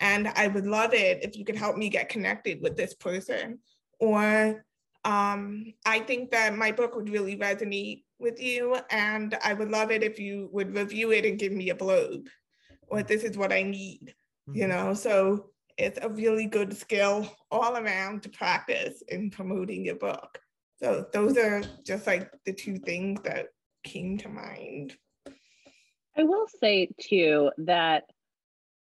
Speaker 4: And I would love it if you could help me get connected with this person. Or um, I think that my book would really resonate with you. And I would love it if you would review it and give me a blurb. Or this is what I need, mm-hmm. you know? So it's a really good skill all around to practice in promoting your book. So those are just like the two things that came to mind.
Speaker 2: I will say too that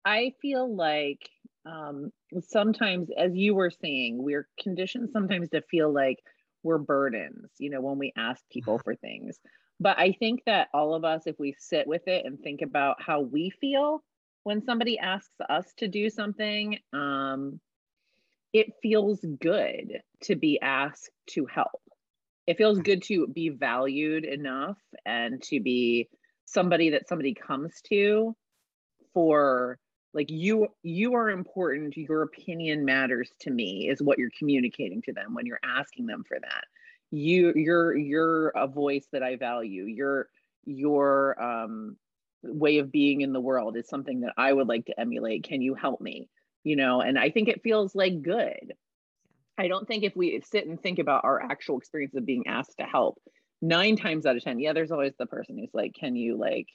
Speaker 2: I feel like um, sometimes, as you were saying, we're conditioned sometimes to feel like we're burdens, you know, when we ask people for things. But I think that all of us, if we sit with it and think about how we feel when somebody asks us to do something, um, it feels good to be asked to help it feels good to be valued enough and to be somebody that somebody comes to for like you you are important. Your opinion matters to me is what you're communicating to them when you're asking them for that. You you're you're a voice that i value. Your your um way of being in the world is something that i would like to emulate. Can you help me? You know and i think it feels like good I don't think if we sit and think about our actual experience of being asked to help, nine times out of 10, yeah, there's always the person who's like, can you like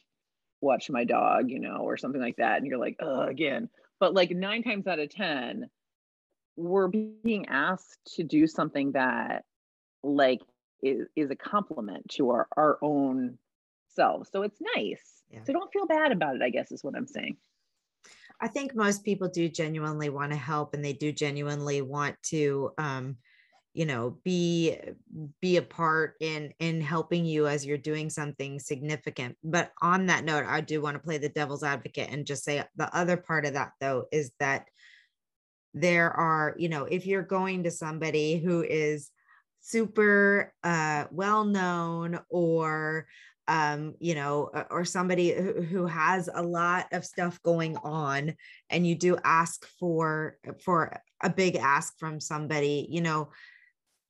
Speaker 2: watch my dog, you know, or something like that. And you're like, oh, again. But like nine times out of 10, we're being asked to do something that like is, is a compliment to our, our own selves. So it's nice. Yeah. So don't feel bad about it, I guess is what I'm saying.
Speaker 1: I think most people do genuinely want to help and they do genuinely want to um, you know be be a part in in helping you as you're doing something significant. But on that note i do want to play the devil's advocate and just say the other part of that though is that there are you know if you're going to somebody who is super uh well known or um you know or somebody who, has a lot of stuff going on and you do ask for for a big ask from somebody you know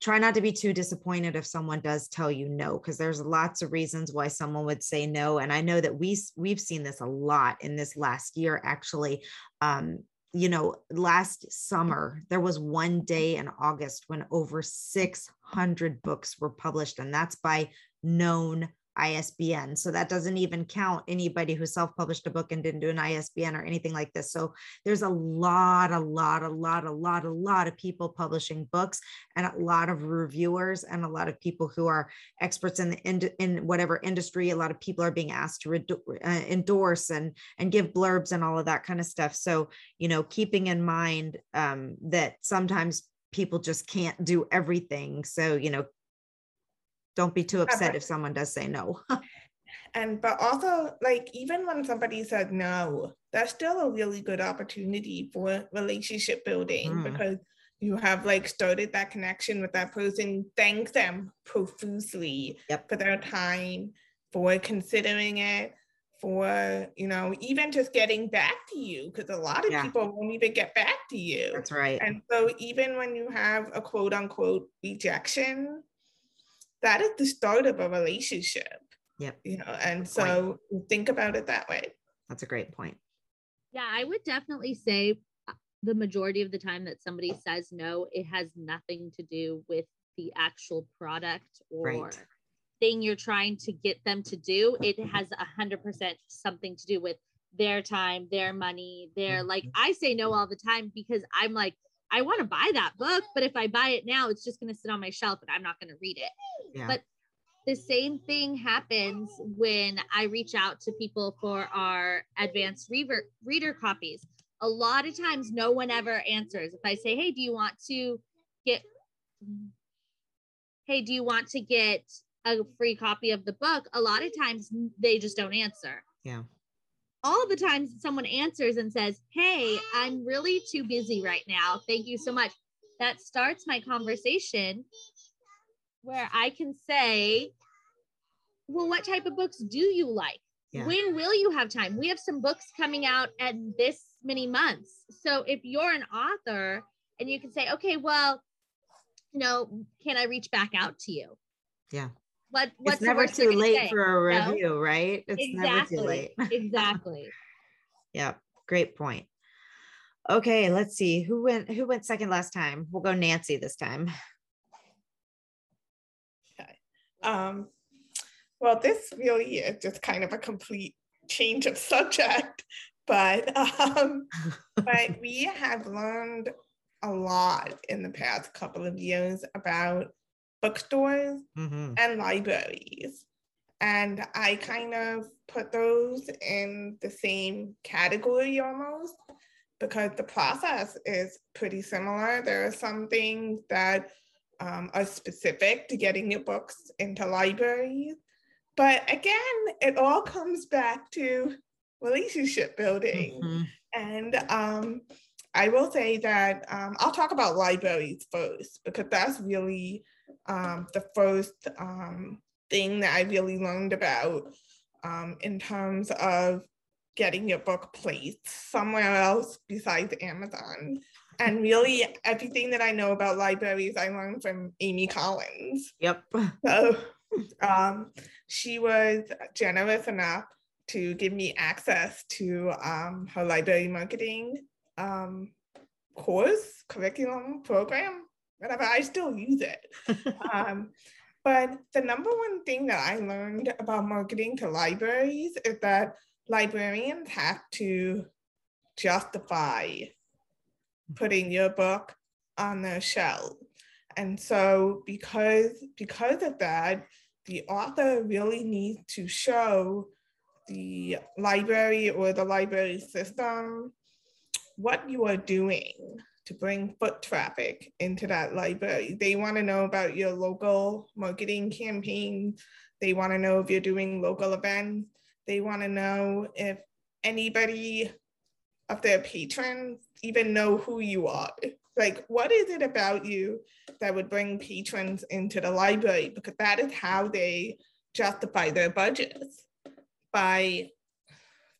Speaker 1: try not to be too disappointed if someone does tell you no because there's lots of reasons why someone would say no and i know that we we've seen this a lot in this last year actually. Um, you know last summer there was one day in august when over 600 books were published and that's by known ISBN. So that doesn't even count anybody who self published a book and didn't do an ISBN or anything like this. So there's a lot, a lot, a lot, a lot, a lot of people publishing books and a lot of reviewers and a lot of people who are experts in the in, in whatever industry. A lot of people are being asked to uh, endorse and and give blurbs and all of that kind of stuff. So you know, keeping in mind um, that sometimes people just can't do everything. So you know, don't be too upset if someone does say no. [laughs]
Speaker 4: and but also like even when somebody said no, that's still a really good opportunity for relationship building mm. because you have like started that connection with that person, thank them profusely
Speaker 1: yep.
Speaker 4: for their time, for considering it, for you know even just getting back to you because a lot of yeah. people won't even get back to you
Speaker 1: that's right
Speaker 4: and so even when you have a quote unquote rejection that is the start of a relationship.
Speaker 1: Yep.
Speaker 4: You know, and so think about it that way.
Speaker 1: That's a great point.
Speaker 3: Yeah, I would definitely say uh, the majority of the time that somebody says no, it has nothing to do with the actual product or right. thing you're trying to get them to do. It has a hundred percent something to do with their time, their money, their like mm-hmm. I say no all the time because I'm like, I want to buy that book, but if I buy it now, it's just going to sit on my shelf and I'm not going to read it. Yeah. But the same thing happens when I reach out to people for our advanced reader reader copies. A lot of times, no one ever answers. If I say, "Hey, do you want to get?" Hey, do you want to get a free copy of the book? A lot of times, they just don't answer.
Speaker 1: Yeah
Speaker 3: all the times someone answers and says, Hey, I'm really too busy right now. Thank you so much. That starts my conversation where I can say, Well, what type of books do you like? Yeah. When will you have time? We have some books coming out at this many months. So if you're an author and you can say, Okay, well, you know, can I reach back out to you?
Speaker 1: Yeah
Speaker 3: what what's
Speaker 1: it's never too late say? for a review, no? right? It's
Speaker 3: exactly.
Speaker 1: never too late. [laughs]
Speaker 3: exactly.
Speaker 1: Yeah, great point. Okay, let's see who went who went second last time. We'll go Nancy this time.
Speaker 4: Okay. Um, well, this really is just kind of a complete change of subject, but um, [laughs] but we have learned a lot in the past couple of years about bookstores mm-hmm. and libraries. And I kind of put those in the same category almost because the process is pretty similar. There are some things that um, are specific to getting your books into libraries. But again, it all comes back to relationship building. Mm-hmm. And um, I will say that um, I'll talk about libraries first because that's really um, the first um, thing that I really learned about um, in terms of getting your book placed somewhere else besides Amazon. And really, everything that I know about libraries, I learned from Amy Collins.
Speaker 1: Yep. [laughs]
Speaker 4: So um, she was generous enough to give me access to um, her library marketing um, course, curriculum, program whatever, I still use it. [laughs] um, but the number one thing that I learned about marketing to libraries is that librarians have to justify putting your book on their shelf. And so because because of that, the author really needs to show the library or the library system what you are doing to bring foot traffic into that library. They want to know about your local marketing campaign. They want to know if you're doing local events. They want to know if anybody of their patrons even know who you are. Like, what is it about you that would bring patrons into the library? Because that is how they justify their budgets by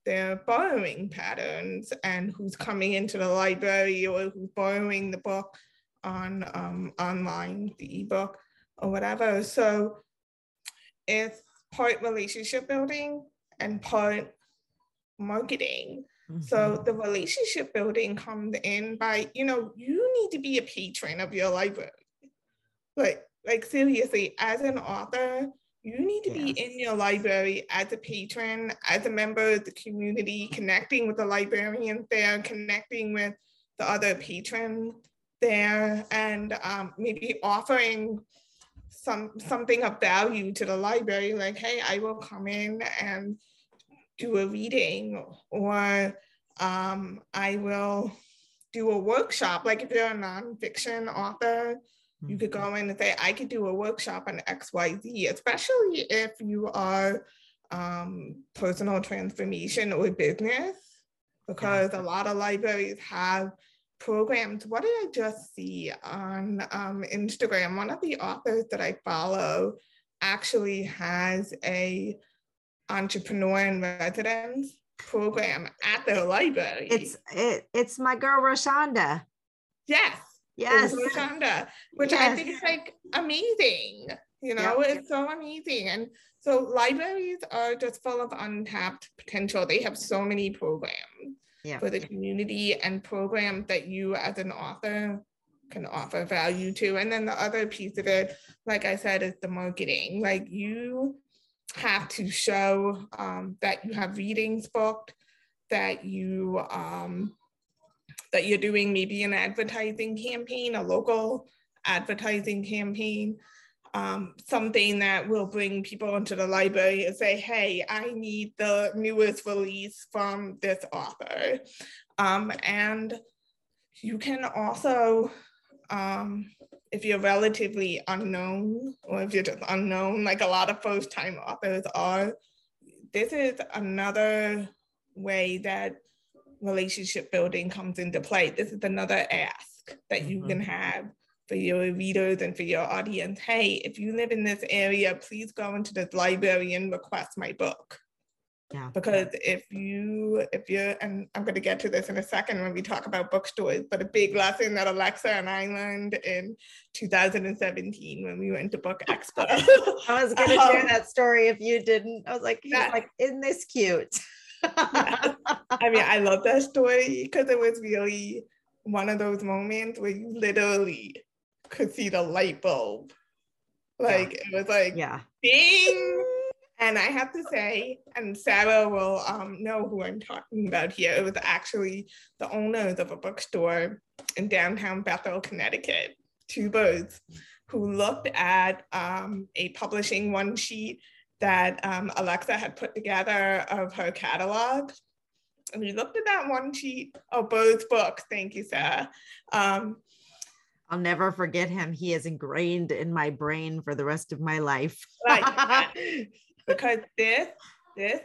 Speaker 4: their borrowing patterns and who's coming into the library or who's borrowing the book on um, online, the ebook or whatever. So it's part relationship building and part marketing. Mm-hmm. So the relationship building comes in by, you know, you need to be a patron of your library. Like, like seriously, as an author, you need to yes. be in your library as a patron, as a member of the community, connecting with the librarians there, connecting with the other patrons there, and um, maybe offering some something of value to the library, like, hey, I will come in and do a reading, or um, I will do a workshop. Like if you're a nonfiction author, you could go in and say, I could do a workshop on XYZ, especially if you are um, personal transformation or business, because yeah. a lot of libraries have programs. What did I just see on um, Instagram? One of the authors that I follow actually has a entrepreneur in residence program at their library.
Speaker 1: It's it, it's my girl Roshonda.
Speaker 4: Yes,
Speaker 1: Yes.
Speaker 4: Wakanda, which yes. I think is like amazing. You know, it's so amazing. And so libraries are just full of untapped potential. They have so many programs for the community and programs that you as an author can offer value to. And then the other piece of it, like I said, is the marketing. Like you have to show um, that you have readings booked, that you um, that you're doing maybe an advertising campaign, a local advertising campaign, um, something that will bring people into the library and say, hey, I need the newest release from this author. Um, and you can also, um, if you're relatively unknown or if you're just unknown, like a lot of first time authors are, this is another way that relationship building comes into play. This is another ask that you mm-hmm. can have for your readers and for your audience. Hey, if you live in this area, please go into this library and request my book.
Speaker 1: Yeah.
Speaker 4: Because if you, if you're, and I'm going to get to this in a second when we talk about bookstores, but a big lesson that Alexa and I learned in 2017 when we went to Book [laughs] Expo.
Speaker 1: I was going to um, share that story if you didn't. I was like, he's that, like, isn't this cute?
Speaker 4: I mean, I love that story because it was really one of those moments where you literally could see the light bulb. Like yeah. it was like
Speaker 1: yeah.
Speaker 4: ding. And I have to say, and Sarah will um, know who I'm talking about here. It was actually the owners of a bookstore in downtown Bethel, Connecticut, two birds, who looked at um, a publishing one sheet that um, Alexa had put together of her catalog. And we looked at that one sheet of both books. Thank you, Sarah. Um,
Speaker 1: I'll never forget him. He is ingrained in my brain for the rest of my life.
Speaker 4: right. [laughs] because this this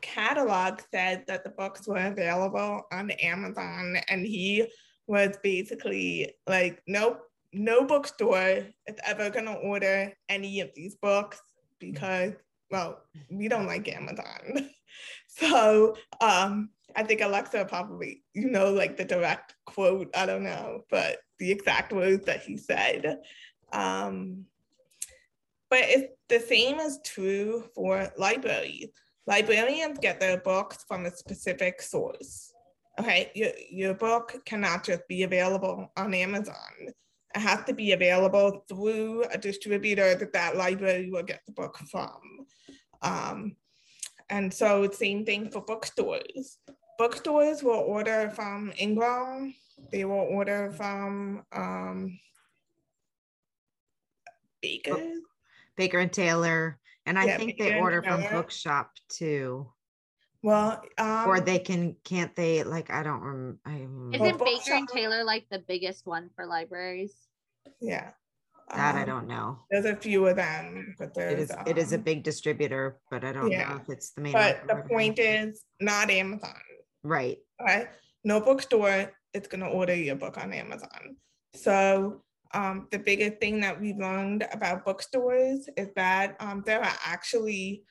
Speaker 4: catalog said that the books were available on Amazon, and he was basically like, nope, no bookstore is ever gonna order any of these books because well we don't like amazon. [laughs] So um i think alexa probably you know like the direct quote i don't know but the exact words that he said. Um but it's the same is true for libraries librarians get their books from a specific source okay? Your, your book cannot just be available on amazon has to be available through a distributor that that library will get the book from. Um, and so same thing for bookstores. Bookstores will order from Ingram. They will order from um, Baker.
Speaker 1: Baker and Taylor, And I
Speaker 4: Yeah,
Speaker 1: think
Speaker 4: but
Speaker 1: they order from Bookshop too.
Speaker 4: Well, um,
Speaker 1: Or they can, can't they, like, I don't remember. I. rem-
Speaker 4: Well,
Speaker 3: Isn't Baker and Taylor like the biggest one for libraries?
Speaker 4: yeah.
Speaker 1: That I
Speaker 4: Um,
Speaker 1: don't know.
Speaker 4: There's a few of them, but
Speaker 1: It
Speaker 4: there's
Speaker 1: is, it is a
Speaker 4: um,
Speaker 1: big distributor, but I don't
Speaker 4: yeah,
Speaker 1: know if it's the main.
Speaker 4: But the point is not Amazon,
Speaker 1: Right,
Speaker 4: right? No bookstore is gonna order your book on Amazon. So um, the biggest thing that we learned about bookstores is that um, there are actually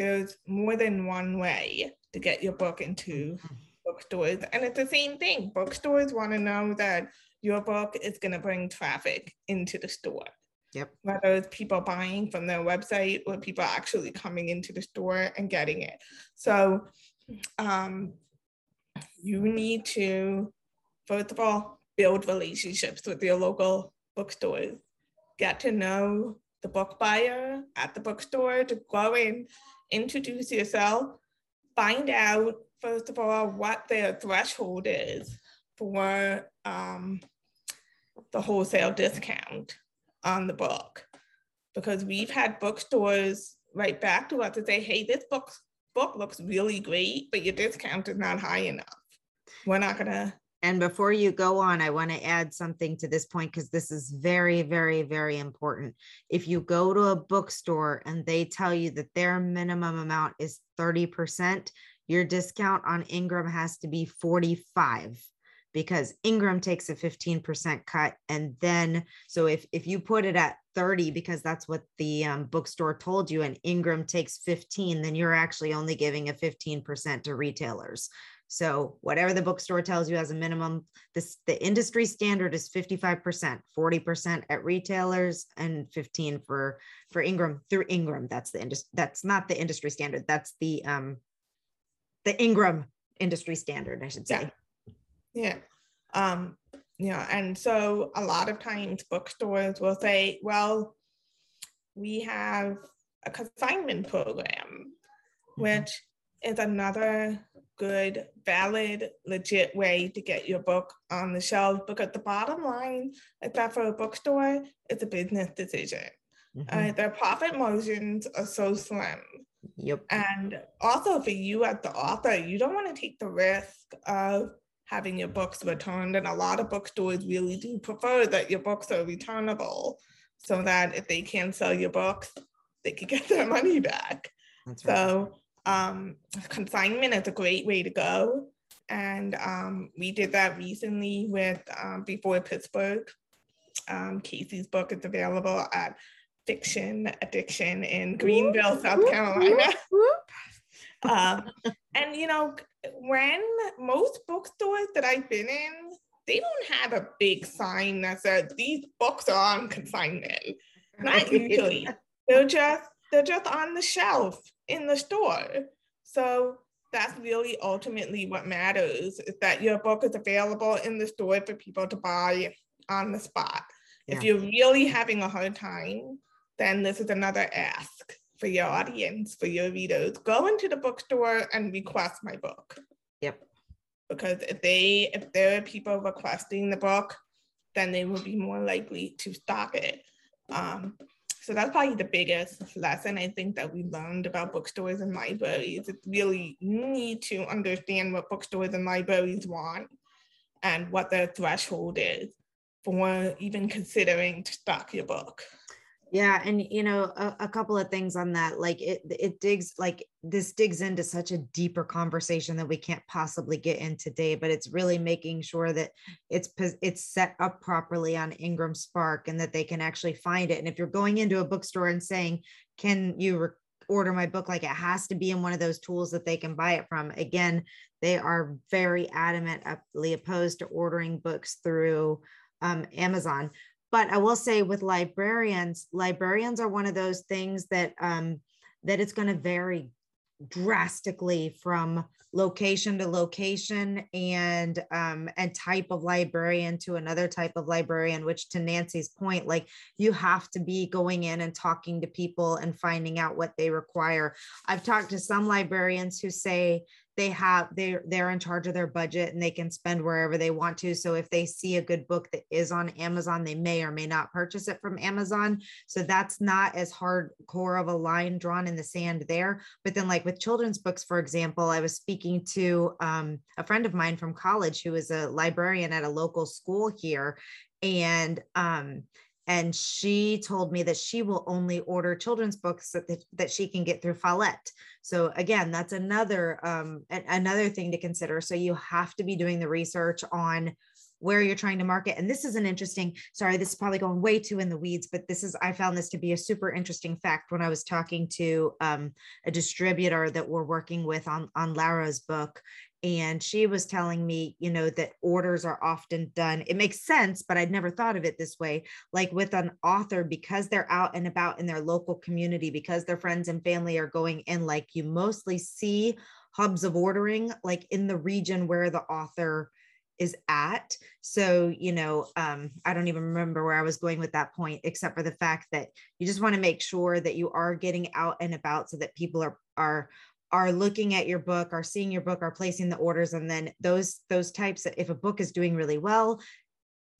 Speaker 4: there's more than one way to get your book into
Speaker 1: Mm-hmm.
Speaker 4: bookstores, and it's the same thing. Bookstores want to know that your book is gonna bring traffic into the store
Speaker 1: yep,
Speaker 4: whether it's people buying from their website or people actually coming into the store and getting it. So um, you need to, first of all, build relationships with your local bookstores. Get to know the book buyer at the bookstore to go in, introduce yourself, find out, first of all, what their threshold is for um, the wholesale discount on the book because we've had bookstores write back to us and say, hey, this book book looks really great, but your discount is not high enough. We're not gonna
Speaker 1: And before you go on, I want to add something to this point because this is very, very, very important. If you go to a bookstore and they tell you that their minimum amount is 30%, your discount on Ingram has to be 45 because Ingram takes a 15% cut. And then, so if, if you put it at 30, because that's what the um, bookstore told you, and Ingram takes 15, then you're actually only giving a 15% to retailers. So whatever the bookstore tells you as a minimum, this the industry standard is 55%, 40% at retailers and 15 for for Ingram through Ingram. That's the industry that's not the industry standard. That's the um the Ingram industry standard, I should say.
Speaker 4: Yeah. Um, yeah. and so a lot of times bookstores will say, well, we have a consignment program,
Speaker 1: Mhm.
Speaker 4: which is another good, valid, legit way to get your book on the shelf because the bottom line is that for a bookstore, it's a business decision.
Speaker 1: Mhm.
Speaker 4: Uh, their profit margins are so slim.
Speaker 1: Yep.
Speaker 4: And also for you as the author, you don't want to take the risk of having your books returned. And a lot of bookstores really do prefer that your books are returnable so that if they can't sell your books, they can get their money back.
Speaker 1: That's right.
Speaker 4: Um, consignment is a great way to go. And um, we did that recently with um, Before Pittsburgh. Um, Casey's book is available at Fiction Addiction in Greenville, South Carolina. [laughs] Um, and you know, when most bookstores that I've been in, they don't have a big sign that says these books are on consignment. Not [laughs] usually. They're just they're just on the shelf in the store. So that's really ultimately what matters is that your book is available in the store for people to buy on the spot. If you're really having a hard time, then this is another ask for your audience, for your readers. Go into the bookstore and request my book
Speaker 1: Yep.
Speaker 4: because if they if there are people requesting the book, then they will be more likely to stock it. Um, so that's probably the biggest lesson I think that we learned about bookstores and libraries. It's really you need to understand what bookstores and libraries want and what their threshold is for even considering to stock your book.
Speaker 1: Yeah, and you know, a, a couple of things on that. Like it it digs like this digs into such a deeper conversation that we can't possibly get in today, but it's really making sure that it's it's set up properly on Ingram Spark and that they can actually find it. And if you're going into a bookstore and saying, "Can you re- order my book?" like it has to be in one of those tools that they can buy it from. Again, they are very adamantly opposed to ordering books through um, Amazon but I will say with librarians, librarians are one of those things that um, that it's going to vary drastically from location to location and um, and type of librarian to another type of librarian. Which, to Nancy's point, like you have to be going in and talking to people and finding out what they require. I've talked to some librarians who say they have they're they're in charge of their budget and they can spend wherever they want to. So if they see a good book that is on amazon they may or may not purchase it from amazon. So that's not as hardcore of a line drawn in the sand there. But then like with children's books for example i was speaking to um, a friend of mine from college who is a librarian at a local school here. And um, and she told me that she will only order children's books that, that she can get through Follett. So again, that's another um, another thing to consider. So you have to be doing the research on where you're trying to market. And this is an interesting, sorry, this is probably going way too in the weeds, but this is, I found this to be a super interesting fact when I was talking to um, a distributor that we're working with on, on Lara's book and she was telling me you know that orders are often done it makes sense but i'd never thought of it this way like with an author because they're out and about in their local community because their friends and family are going in like you mostly see hubs of ordering like in the region where the author is at. So you know um, i don't even remember where i was going with that point except for the fact that you just want to make sure that you are getting out and about so that people are are are looking at your book are seeing your book are placing the orders and then those those types if a book is doing really well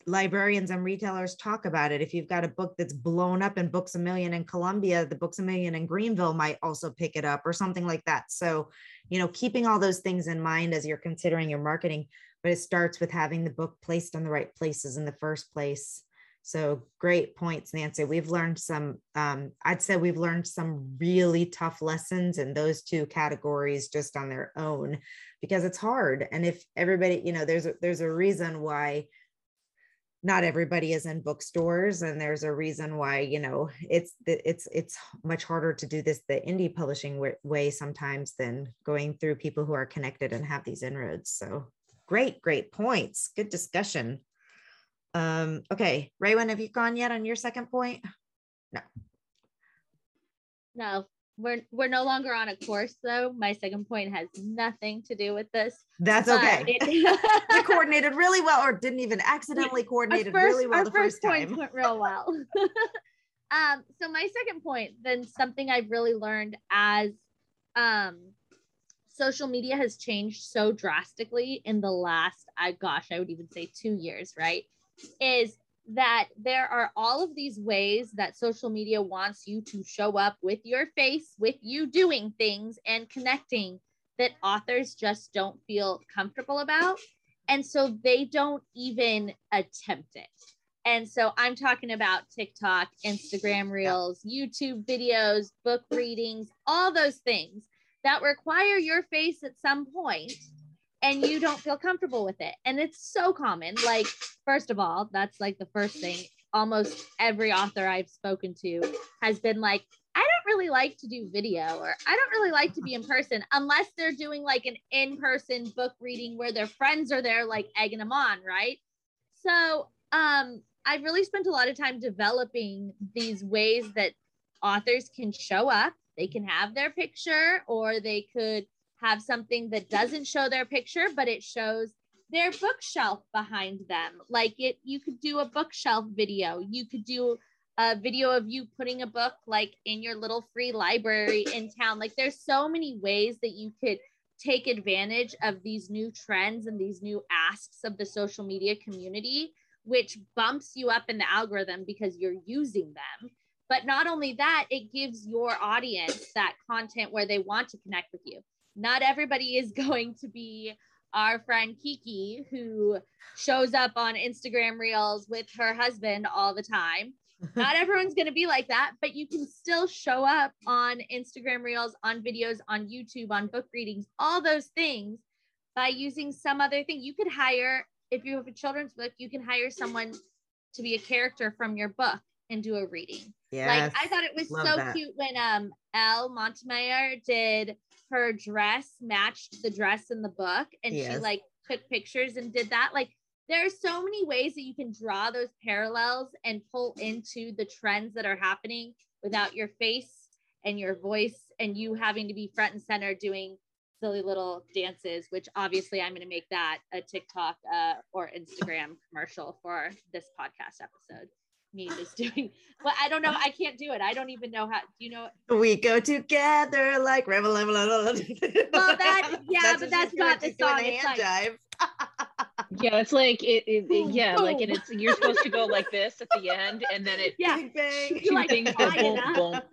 Speaker 1: librarians and retailers talk about it. If you've got a book that's blown up in books a million in columbia the books a million in greenville might also pick it up or something like that. So you know keeping all those things in mind as you're considering your marketing but it starts with having the book placed in the right places in the first place so great points, Nancy. We've learned some, um, I'd say we've learned some really tough lessons in those two categories just on their own because it's hard. And if everybody, you know, there's a, there's a reason why not everybody is in bookstores and there's a reason why you know it's it's it's much harder to do this the indie publishing way sometimes than going through people who are connected and have these inroads so great great points good discussion um, okay, Raywin, have you gone yet on your second point? No.
Speaker 3: No, we're we're no longer on a course though. My second point has nothing to do with this.
Speaker 1: That's okay. It, [laughs] coordinated really well, or didn't even accidentally coordinate it really well the first,
Speaker 3: first time. went real well. [laughs] um, so my second point, then something I've really learned as um social media has changed so drastically in the last, I gosh, I would even say two years, right? Is that there are all of these ways that social media wants you to show up with your face, with you doing things and connecting that authors just don't feel comfortable about. And so they don't even attempt it. And so I'm talking about TikTok, Instagram Reels, YouTube videos, book readings, all those things that require your face at some point and you don't feel comfortable with it. And it's so common. Like, first of all, that's like the first thing. Almost every author I've spoken to has been like, I don't really like to do video or I don't really like to be in person unless they're doing like an in person book reading where their friends are there, like egging them on, right? So, um, I've really spent a lot of time developing these ways that authors can show up. They can have their picture or they could have something that doesn't show their picture, but it shows their bookshelf behind them. Like it, you could do a bookshelf video. You could do a video of you putting a book like in your little free library in town. Like there's so many ways that you could take advantage of these new trends and these new asks of the social media community, which bumps you up in the algorithm because you're using them. But not only that, it gives your audience that content where they want to connect with you not everybody is [laughs] going to be our friend Kiki, who shows up on Instagram Reels with her husband all the time. [laughs] Not everyone's going to be like that, but you can still show up on Instagram Reels, on videos, on YouTube, on book readings, all those things by using some other thing. You could hire, if you have a children's book, you can hire someone to be a character from your book and do a reading. Yeah. Like I thought it was Love so that. cute when um Elle Montemayor did her dress matched the dress in the book and yes. she like took pictures and did that like there are so many ways that you can draw those parallels and pull into the trends that are happening without your face and your voice and you having to be front and center doing silly little dances which obviously i'm going to make that a tiktok uh, or instagram commercial for this podcast episode me just [laughs] doing well i don't know i can't do it i don't even know how do you know [laughs]
Speaker 1: we go together like rebel [laughs] well
Speaker 3: that yeah but that's not the song it's like.
Speaker 2: Yeah it's like it, it, it yeah boom. like and it's you're supposed to go like this at the end and then it [laughs]
Speaker 3: yeah.
Speaker 2: Bang, bang, two like things boom, boom. [laughs]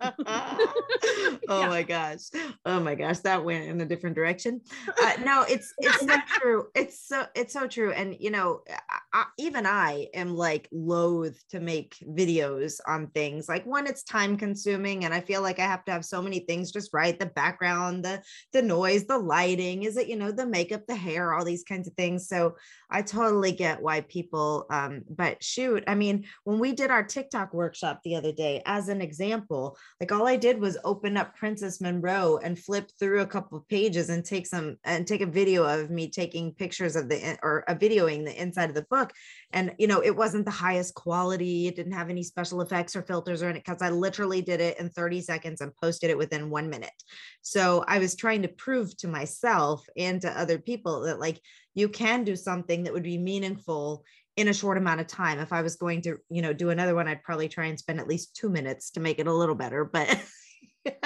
Speaker 1: oh yeah. my gosh. Oh my gosh that went in a different direction. Uh, [laughs] no it's it's so true. It's so it's so true and you know I, even i am like loath to make videos on things. Like one it's time consuming and i feel like i have to have so many things just right the background the the noise the lighting is it you know the makeup the hair all these kinds of things. So I totally get why people, um, but shoot, I mean, when we did our TikTok workshop the other day, as an example, like all I did was open up Princess Monroe and flip through a couple of pages and take some and take a video of me taking pictures of the or a videoing the inside of the book. And you know, it wasn't the highest quality, it didn't have any special effects or filters or anything because I literally did it in 30 seconds and posted it within one minute. So I was trying to prove to myself and to other people that like you can do something that would be meaningful in a short amount of time. If I was going to, you know, do another one, I'd probably try and spend at least two minutes to make it a little better. But [laughs]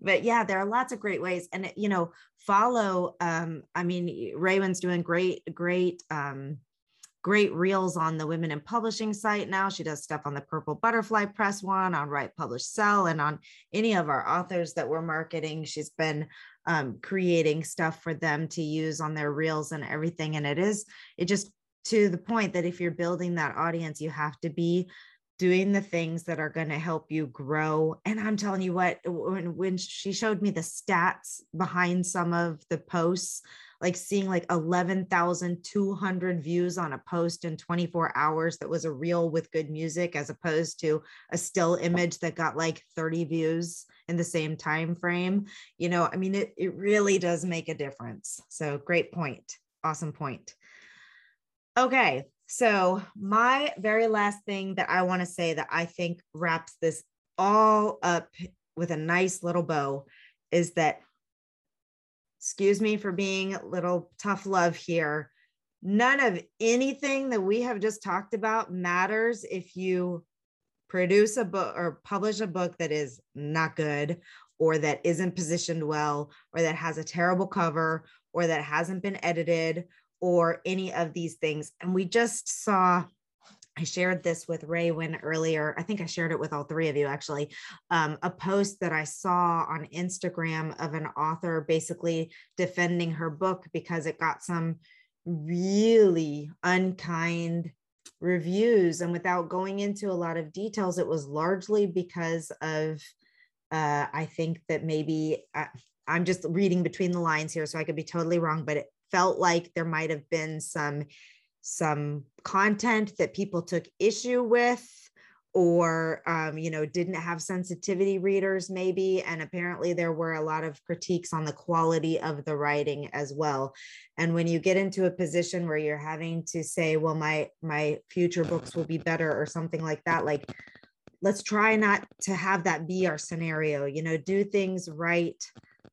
Speaker 1: but yeah, there are lots of great ways. And you know, follow um, I mean, Raywin's doing great, great um great reels on the women in publishing site now she does stuff on the purple butterfly press one on write publish sell and on any of our authors that we're marketing she's been um, creating stuff for them to use on their reels and everything. And it is, it just to the point that if you're building that audience, you have to be doing the things that are going to help you grow. And I'm telling you what, when, when she showed me the stats behind some of the posts, like seeing like 11,200 views on a post in 24 hours that was a reel with good music as opposed to a still image that got like 30 views in the same time frame you know i mean it, it really does make a difference so great point awesome point okay so my very last thing that i want to say that i think wraps this all up with a nice little bow is that excuse me for being a little tough love here. None of anything that we have just talked about matters if you produce a book or publish a book that is not good or that isn't positioned well or that has a terrible cover or that hasn't been edited or any of these things. And we just saw I shared this with Ray Raywin earlier. I think I shared it with all three of you actually. Um, a post that I saw on Instagram of an author basically defending her book because it got some really unkind reviews. And without going into a lot of details, it was largely because of, uh, I think that maybe I, uh, I'm just reading between the lines here, so I could be totally wrong, but it felt like there might have been some some content that people took issue with or um, you know didn't have sensitivity readers maybe and apparently there were a lot of critiques on the quality of the writing as well. And when you get into a position where you're having to say well my my future books will be better or something like that like let's try not to have that be our scenario you know do things right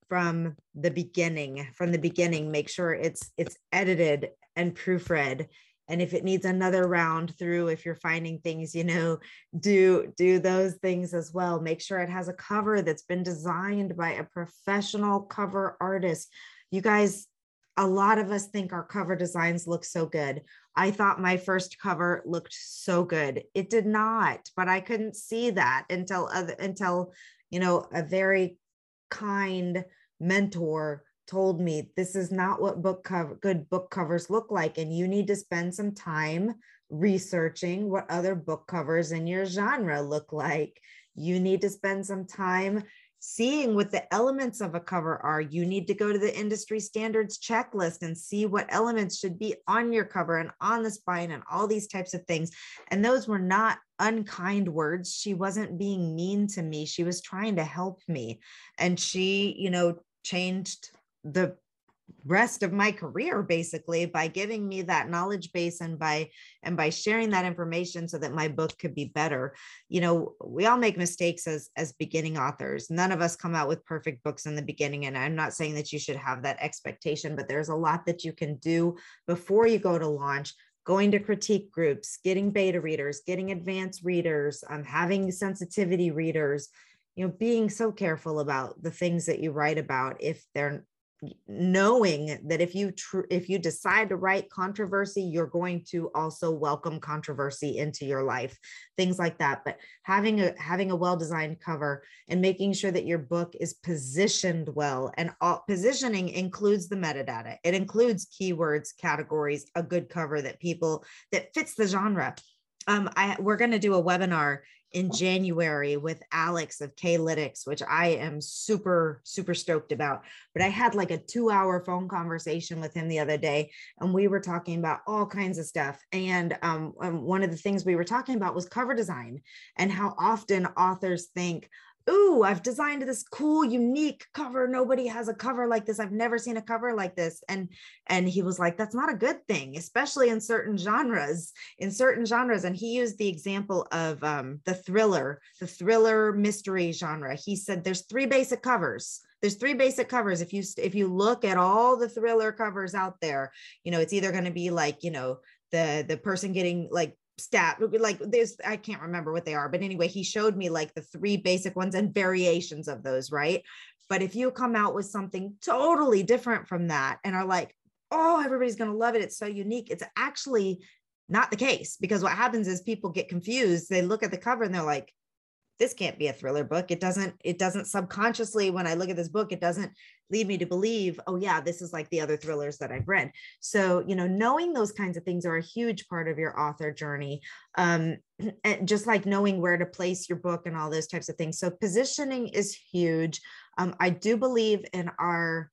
Speaker 1: from the beginning from the beginning make sure it's it's edited and proofread and if it needs another round through if you're finding things you know do do those things as well. Make sure it has a cover that's been designed by a professional cover artist. You guys a lot of us think our cover designs look so good. I thought my first cover looked so good. It did not but i couldn't see that until other until you know a very kind mentor told me this is not what book cover good book covers look like and you need to spend some time researching what other book covers in your genre look like. You need to spend some time seeing what the elements of a cover are. You need to go to the industry standards checklist and see what elements should be on your cover and on the spine and all these types of things. And those were not unkind words. She wasn't being mean to me. She was trying to help me. And she you know changed the rest of my career basically by giving me that knowledge base and by and by sharing that information so that my book could be better. You know we all make mistakes as as beginning authors. None of us come out with perfect books in the beginning and i'm not saying that you should have that expectation but there's a lot that you can do before you go to launch. Going to critique groups, getting beta readers, getting advanced readers, um, having sensitivity readers, you know, being so careful about the things that you write about if they're knowing that if you tr- if you decide to write controversy you're going to also welcome controversy into your life things like that. But having a having a well designed cover and making sure that your book is positioned well and all, positioning includes the metadata. It includes keywords categories a good cover that people that fits the genre. Um, I, we're going to do a webinar in January with Alex of K-Lytics, which I am super, super stoked about. But I had like a two hour phone conversation with him the other day, and we were talking about all kinds of stuff. And um, um one of the things we were talking about was cover design and how often authors think, ooh, I've designed this cool, unique cover. Nobody has a cover like this. I've never seen a cover like this. And and he was like, that's not a good thing, especially in certain genres, in certain genres. And he used the example of um, the thriller, the thriller mystery genre. He said there's three basic covers there's three basic covers if you if you look at all the thriller covers out there you know it's either going to be like you know the the person getting like stat like there's i can't remember what they are but anyway he showed me like the three basic ones and variations of those right? But if you come out with something totally different from that and are like oh everybody's going to love it. It's so unique. It's actually not the case because what happens is people get confused. They look at the cover and they're like this can't be a thriller book. It doesn't it doesn't subconsciously when i look at this book it doesn't lead me to believe oh yeah this is like the other thrillers that i've read. So you know knowing those kinds of things are a huge part of your author journey um, [clears throat] and just like knowing where to place your book and all those types of things. So positioning is huge. Um, i do believe in our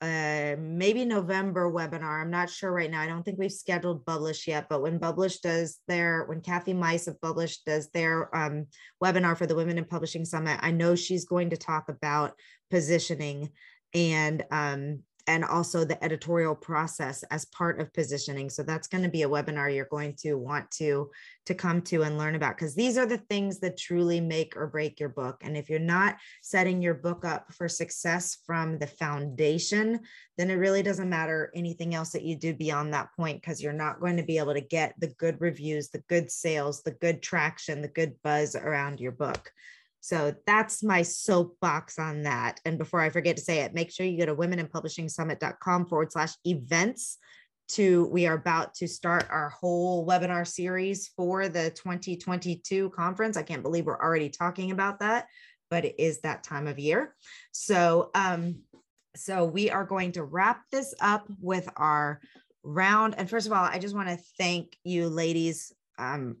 Speaker 1: uh, maybe November webinar. I'm not sure right now. I don't think we've scheduled Bublish yet, but when Bublish does their, when Kathy Meis of Bublish does their um, webinar for the Women in Publishing Summit, I know she's going to talk about positioning and um, and also the editorial process as part of positioning. So that's going to be a webinar you're going to want to to come to and learn about because these are the things that truly make or break your book. And if you're not setting your book up for success from the foundation, then it really doesn't matter anything else that you do beyond that point because you're not going to be able to get the good reviews, the good sales, the good traction, the good buzz around your book. So that's my soapbox on that. And before I forget to say it, make sure you go to womeninpublishingsummit.com forward slash events to we are about to start our whole webinar series for the 2022 conference. I can't believe we're already talking about that, but it is that time of year. So um, so we are going to wrap this up with our round. And first of all, I just want to thank you ladies um,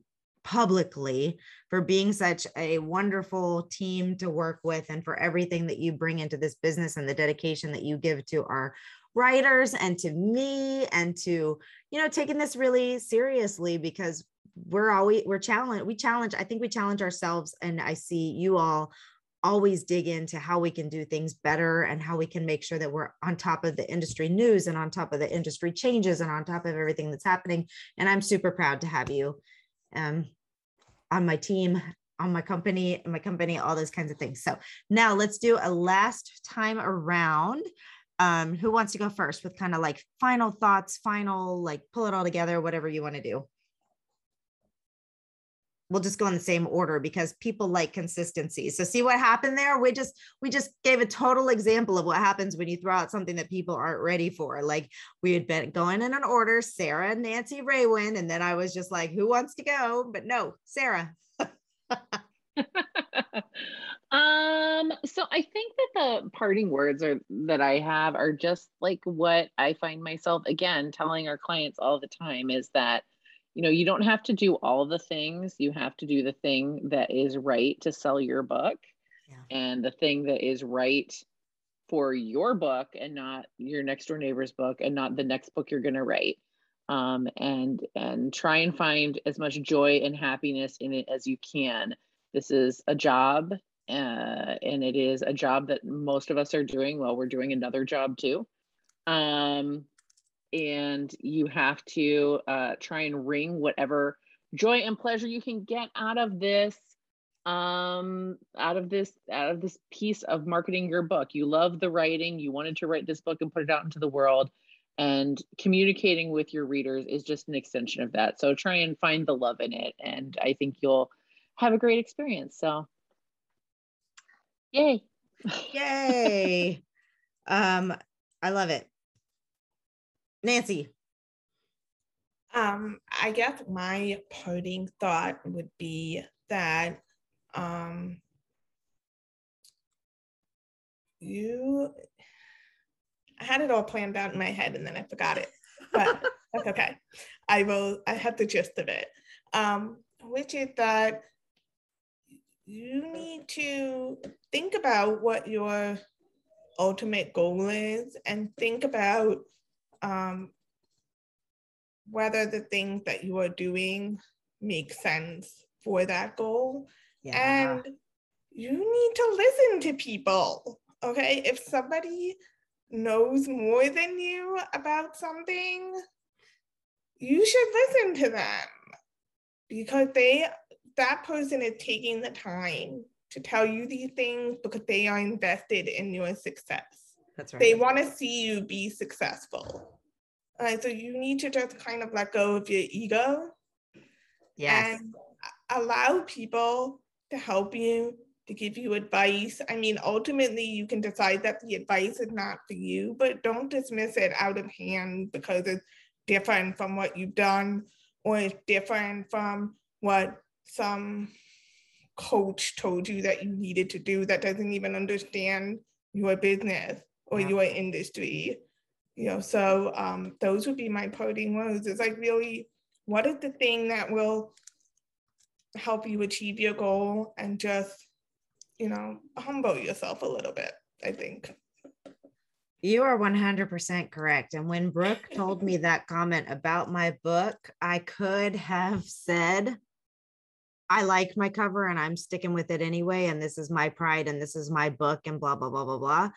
Speaker 1: publicly for being such a wonderful team to work with and for everything that you bring into this business and the dedication that you give to our writers and to me and to you know taking this really seriously because we're always we're challenged we challenge i think we challenge ourselves and i see you all always dig into how we can do things better and how we can make sure that we're on top of the industry news and on top of the industry changes and on top of everything that's happening. And i'm super proud to have you um, on my team, on my company, my company, all those kinds of things. So now let's do a last time around. Um, who wants to go first with kind of like final thoughts, final, like pull it all together, whatever you want to do? We'll just go in the same order because people like consistency. So see what happened there? We just we just gave a total example of what happens when you throw out something that people aren't ready for. Like we had been going in an order, Sarah, Nancy, Raywin, and then I was just like, who wants to go? But no, Sarah. [laughs]
Speaker 2: um so i think that the parting words are that i have are just like what i find myself again telling our clients all the time is that you know you don't have to do all the things. You have to do the thing that is right to sell your book yeah. and the thing that is right for your book and not your next door neighbor's book and not the next book you're going to write. Um, and and try and find as much joy and happiness in it as you can. This is a job uh, and it is a job that most of us are doing while we're doing another job too. Um, and you have to uh, try and wring whatever joy and pleasure you can get out of this um out of this out of this piece of marketing your book. You love the writing. You wanted to write this book and put it out into the world. And communicating with your readers is just an extension of that. So try and find the love in it and i think you'll have a great experience. So yay. [laughs]
Speaker 1: Yay. Um i love it nancy
Speaker 4: um i guess my parting thought would be that um you I had it all planned out in my head and then I forgot it. But [laughs] that's okay. I will I had the gist of it. Um, which is that you need to think about what your ultimate goal is and think about um, whether the things that you are doing make sense for that goal. Yeah. And you need to listen to people. Okay. If somebody knows more than you about something, you should listen to them because they that person is taking the time to tell you these things because they are invested in your success.
Speaker 1: That's right.
Speaker 4: They want to see you be successful. Uh, so you need to just kind of let go of your ego.
Speaker 1: Yes.
Speaker 4: And allow people to help you to give you advice. I mean, ultimately, you can decide that the advice is not for you, but don't dismiss it out of hand because it's different from what you've done or it's different from what some coach told you that you needed to do that doesn't even understand your business or yeah. your industry. You know, so um, those would be my parting words. It's like really, what is the thing that will help you achieve your goal and just you know, humble yourself a little bit, I think.
Speaker 1: You are 100% correct. And when Brooke told me that comment about my book, I could have said, I like my cover and I'm sticking with it anyway. And this is my pride and this is my book and blah, blah, blah, blah, blah.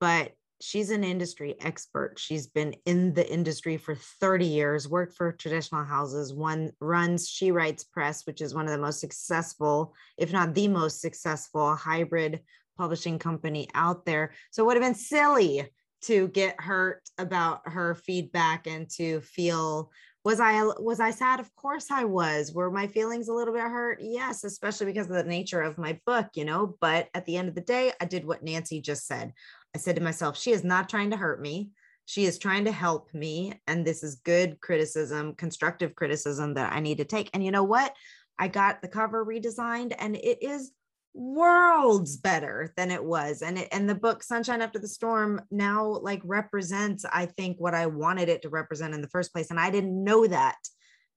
Speaker 1: But she's an industry expert. She's been in the industry for 30 years, worked for traditional houses, one runs She Writes Press, which is one of the most successful, if not the most successful hybrid publishing company out there. So it would have been silly to get hurt about her feedback and to feel was i was i sad of course i was were my feelings a little bit hurt yes especially because of the nature of my book you know but at the end of the day i did what nancy just said I said to myself, she is not trying to hurt me. She is trying to help me. And this is good criticism, constructive criticism that I need to take. And you know what? I got the cover redesigned and it is worlds better than it was and it and the book sunshine after the storm now like represents i think what i wanted it to represent in the first place and i didn't know that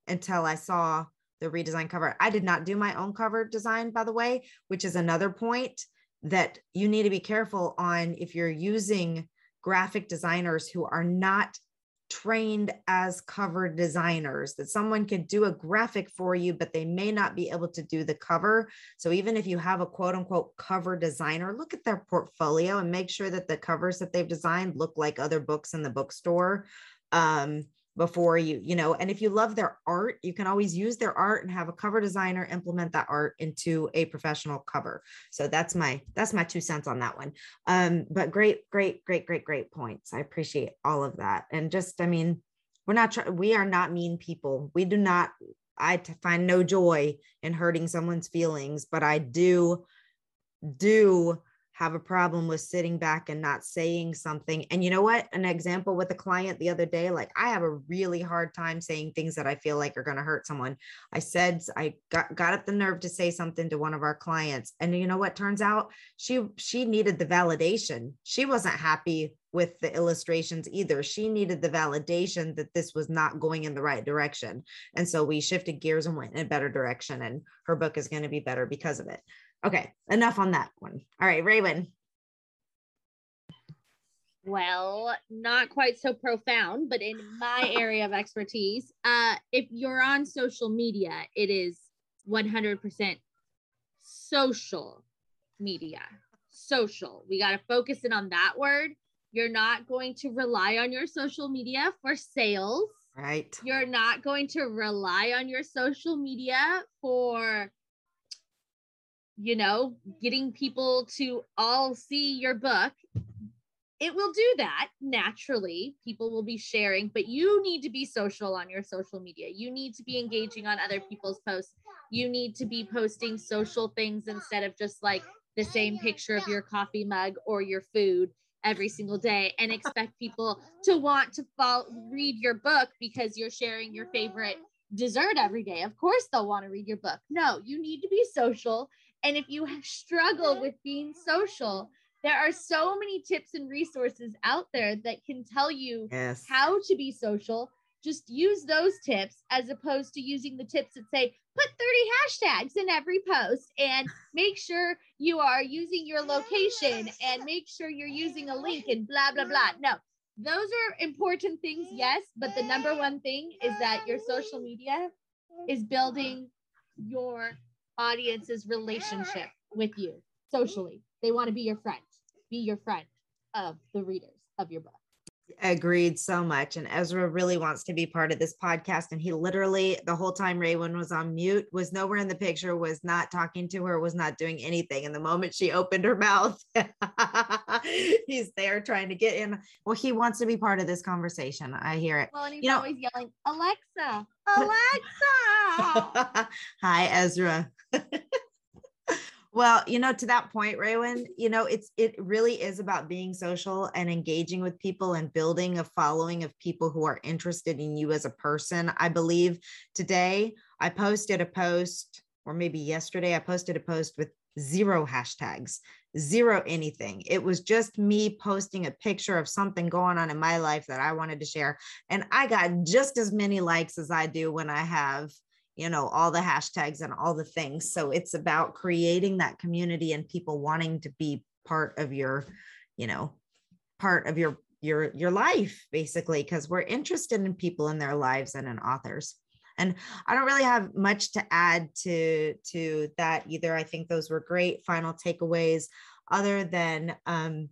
Speaker 1: until i saw the redesigned cover i did not do my own cover design by the way which is another point that you need to be careful on if you're using graphic designers who are not trained as cover designers that someone could do a graphic for you but they may not be able to do the cover. So even if you have a quote unquote cover designer look at their portfolio and make sure that the covers that they've designed look like other books in the bookstore. Um, before you you know and if you love their art you can always use their art and have a cover designer implement that art into a professional cover. So that's my that's my two cents on that one. Um but great great great great great points. I appreciate all of that. And just i mean we're not trying we are not mean people. We do not I find no joy in hurting someone's feelings but i do do have a problem with sitting back and not saying something. And you know what? An example with a client the other day, like I have a really hard time saying things that I feel like are going to hurt someone. I said I got got up the nerve to say something to one of our clients. And you know what turns out? She she needed the validation. She wasn't happy with the illustrations either. She needed the validation that this was not going in the right direction. And so we shifted gears and went in a better direction and her book is going to be better because of it. Okay, enough on that one. All right, Raywin.
Speaker 3: Well, not quite so profound, but in my [laughs] area of expertise, uh, if you're on social media, it is 100% social media. Social. We got to focus in on that word. You're not going to rely on your social media for sales.
Speaker 1: Right.
Speaker 3: You're not going to rely on your social media for you know, getting people to all see your book. it will do that naturally. People will be sharing, but you need to be social on your social media. You need to be engaging on other people's posts. You need to be posting social things instead of just like the same picture of your coffee mug or your food every single day and expect people to want to follow, read your book because you're sharing your favorite dessert every day. Of course, they'll want to read your book. No, you need to be social. And if you struggle with being social, there are so many tips and resources out there that can tell you
Speaker 1: yes.
Speaker 3: how to be social. Just use those tips as opposed to using the tips that say, put 30 hashtags in every post and make sure you are using your location and make sure you're using a link and blah, blah, blah. No, those are important things, yes. But the number one thing is that your social media is building your audience's relationship with you socially. They want to be your friend, be your friend of the readers of your book.
Speaker 1: Agreed so much. And Ezra really wants to be part of this podcast. And he literally, the whole time Raywin was on mute, was nowhere in the picture, was not talking to her, was not doing anything. And the moment she opened her mouth, [laughs] he's there trying to get in. Well, he wants to be part of this conversation. I hear it.
Speaker 3: Well, and he's you know, always yelling, [laughs] Alexa, Alexa. [laughs]
Speaker 1: Hi, Ezra. Well, you know, to that point, Raywin, you know, it's it really is about being social and engaging with people and building a following of people who are interested in you as a person. I believe today I posted a post, or maybe yesterday, I posted a post with zero hashtags, zero anything. It was just me posting a picture of something going on in my life that I wanted to share. And I got just as many likes as I do when I have you know all the hashtags and all the things. So it's about creating that community and people wanting to be part of your you know part of your your your life basically because we're interested in people in their lives and in authors. And i don't really have much to add to to that either. I think those were great final takeaways other than um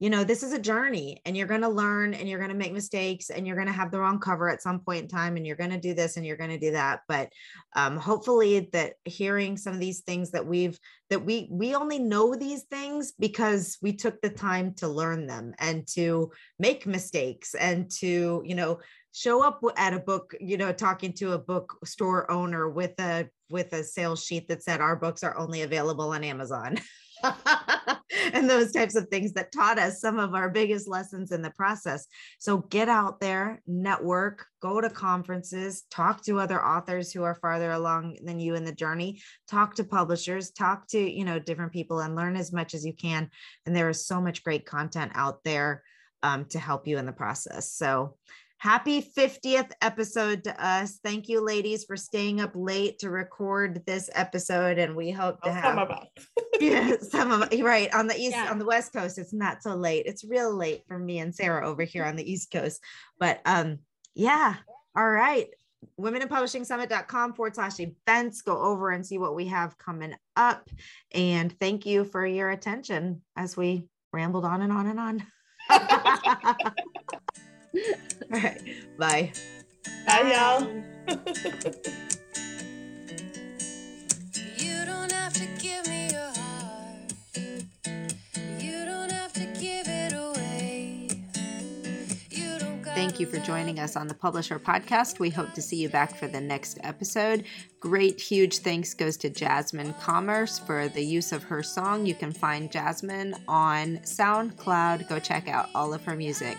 Speaker 1: you know, this is a journey and you're going to learn and you're going to make mistakes and you're going to have the wrong cover at some point in time and you're going to do this and you're going to do that. But um, hopefully that hearing some of these things that we've, that we, we only know these things because we took the time to learn them and to make mistakes and to, you know, show up at a book, you know, talking to a bookstore owner with a, with a sales sheet that said our books are only available on Amazon. [laughs] [laughs] and those types of things that taught us some of our biggest lessons in the process. So get out there, network, go to conferences, talk to other authors who are farther along than you in the journey, talk to publishers, talk to, you know, different people and learn as much as you can. And there is so much great content out there um, to help you in the process. So Happy 50th episode to us. Thank you, ladies, for staying up late to record this episode. And we hope to oh, have [laughs] some of us. yeah, some of right on the east yeah. on the west coast. It's not so late. It's real late for me and Sarah over here on the east coast. But um, yeah. All right. Womeninpublishingsummit.com forward slash events. Go over and see what we have coming up. And thank you for your attention as we rambled on and on and on. [laughs] [laughs] [laughs] All right. Bye.
Speaker 4: Bye, y'all.
Speaker 1: Thank you for joining us on the Publish Her Podcast. We hope to see you back for the next episode. Great, huge thanks goes to Jasmine Commerce for the use of her song. You can find Jasmine on SoundCloud. Go check out all of her music.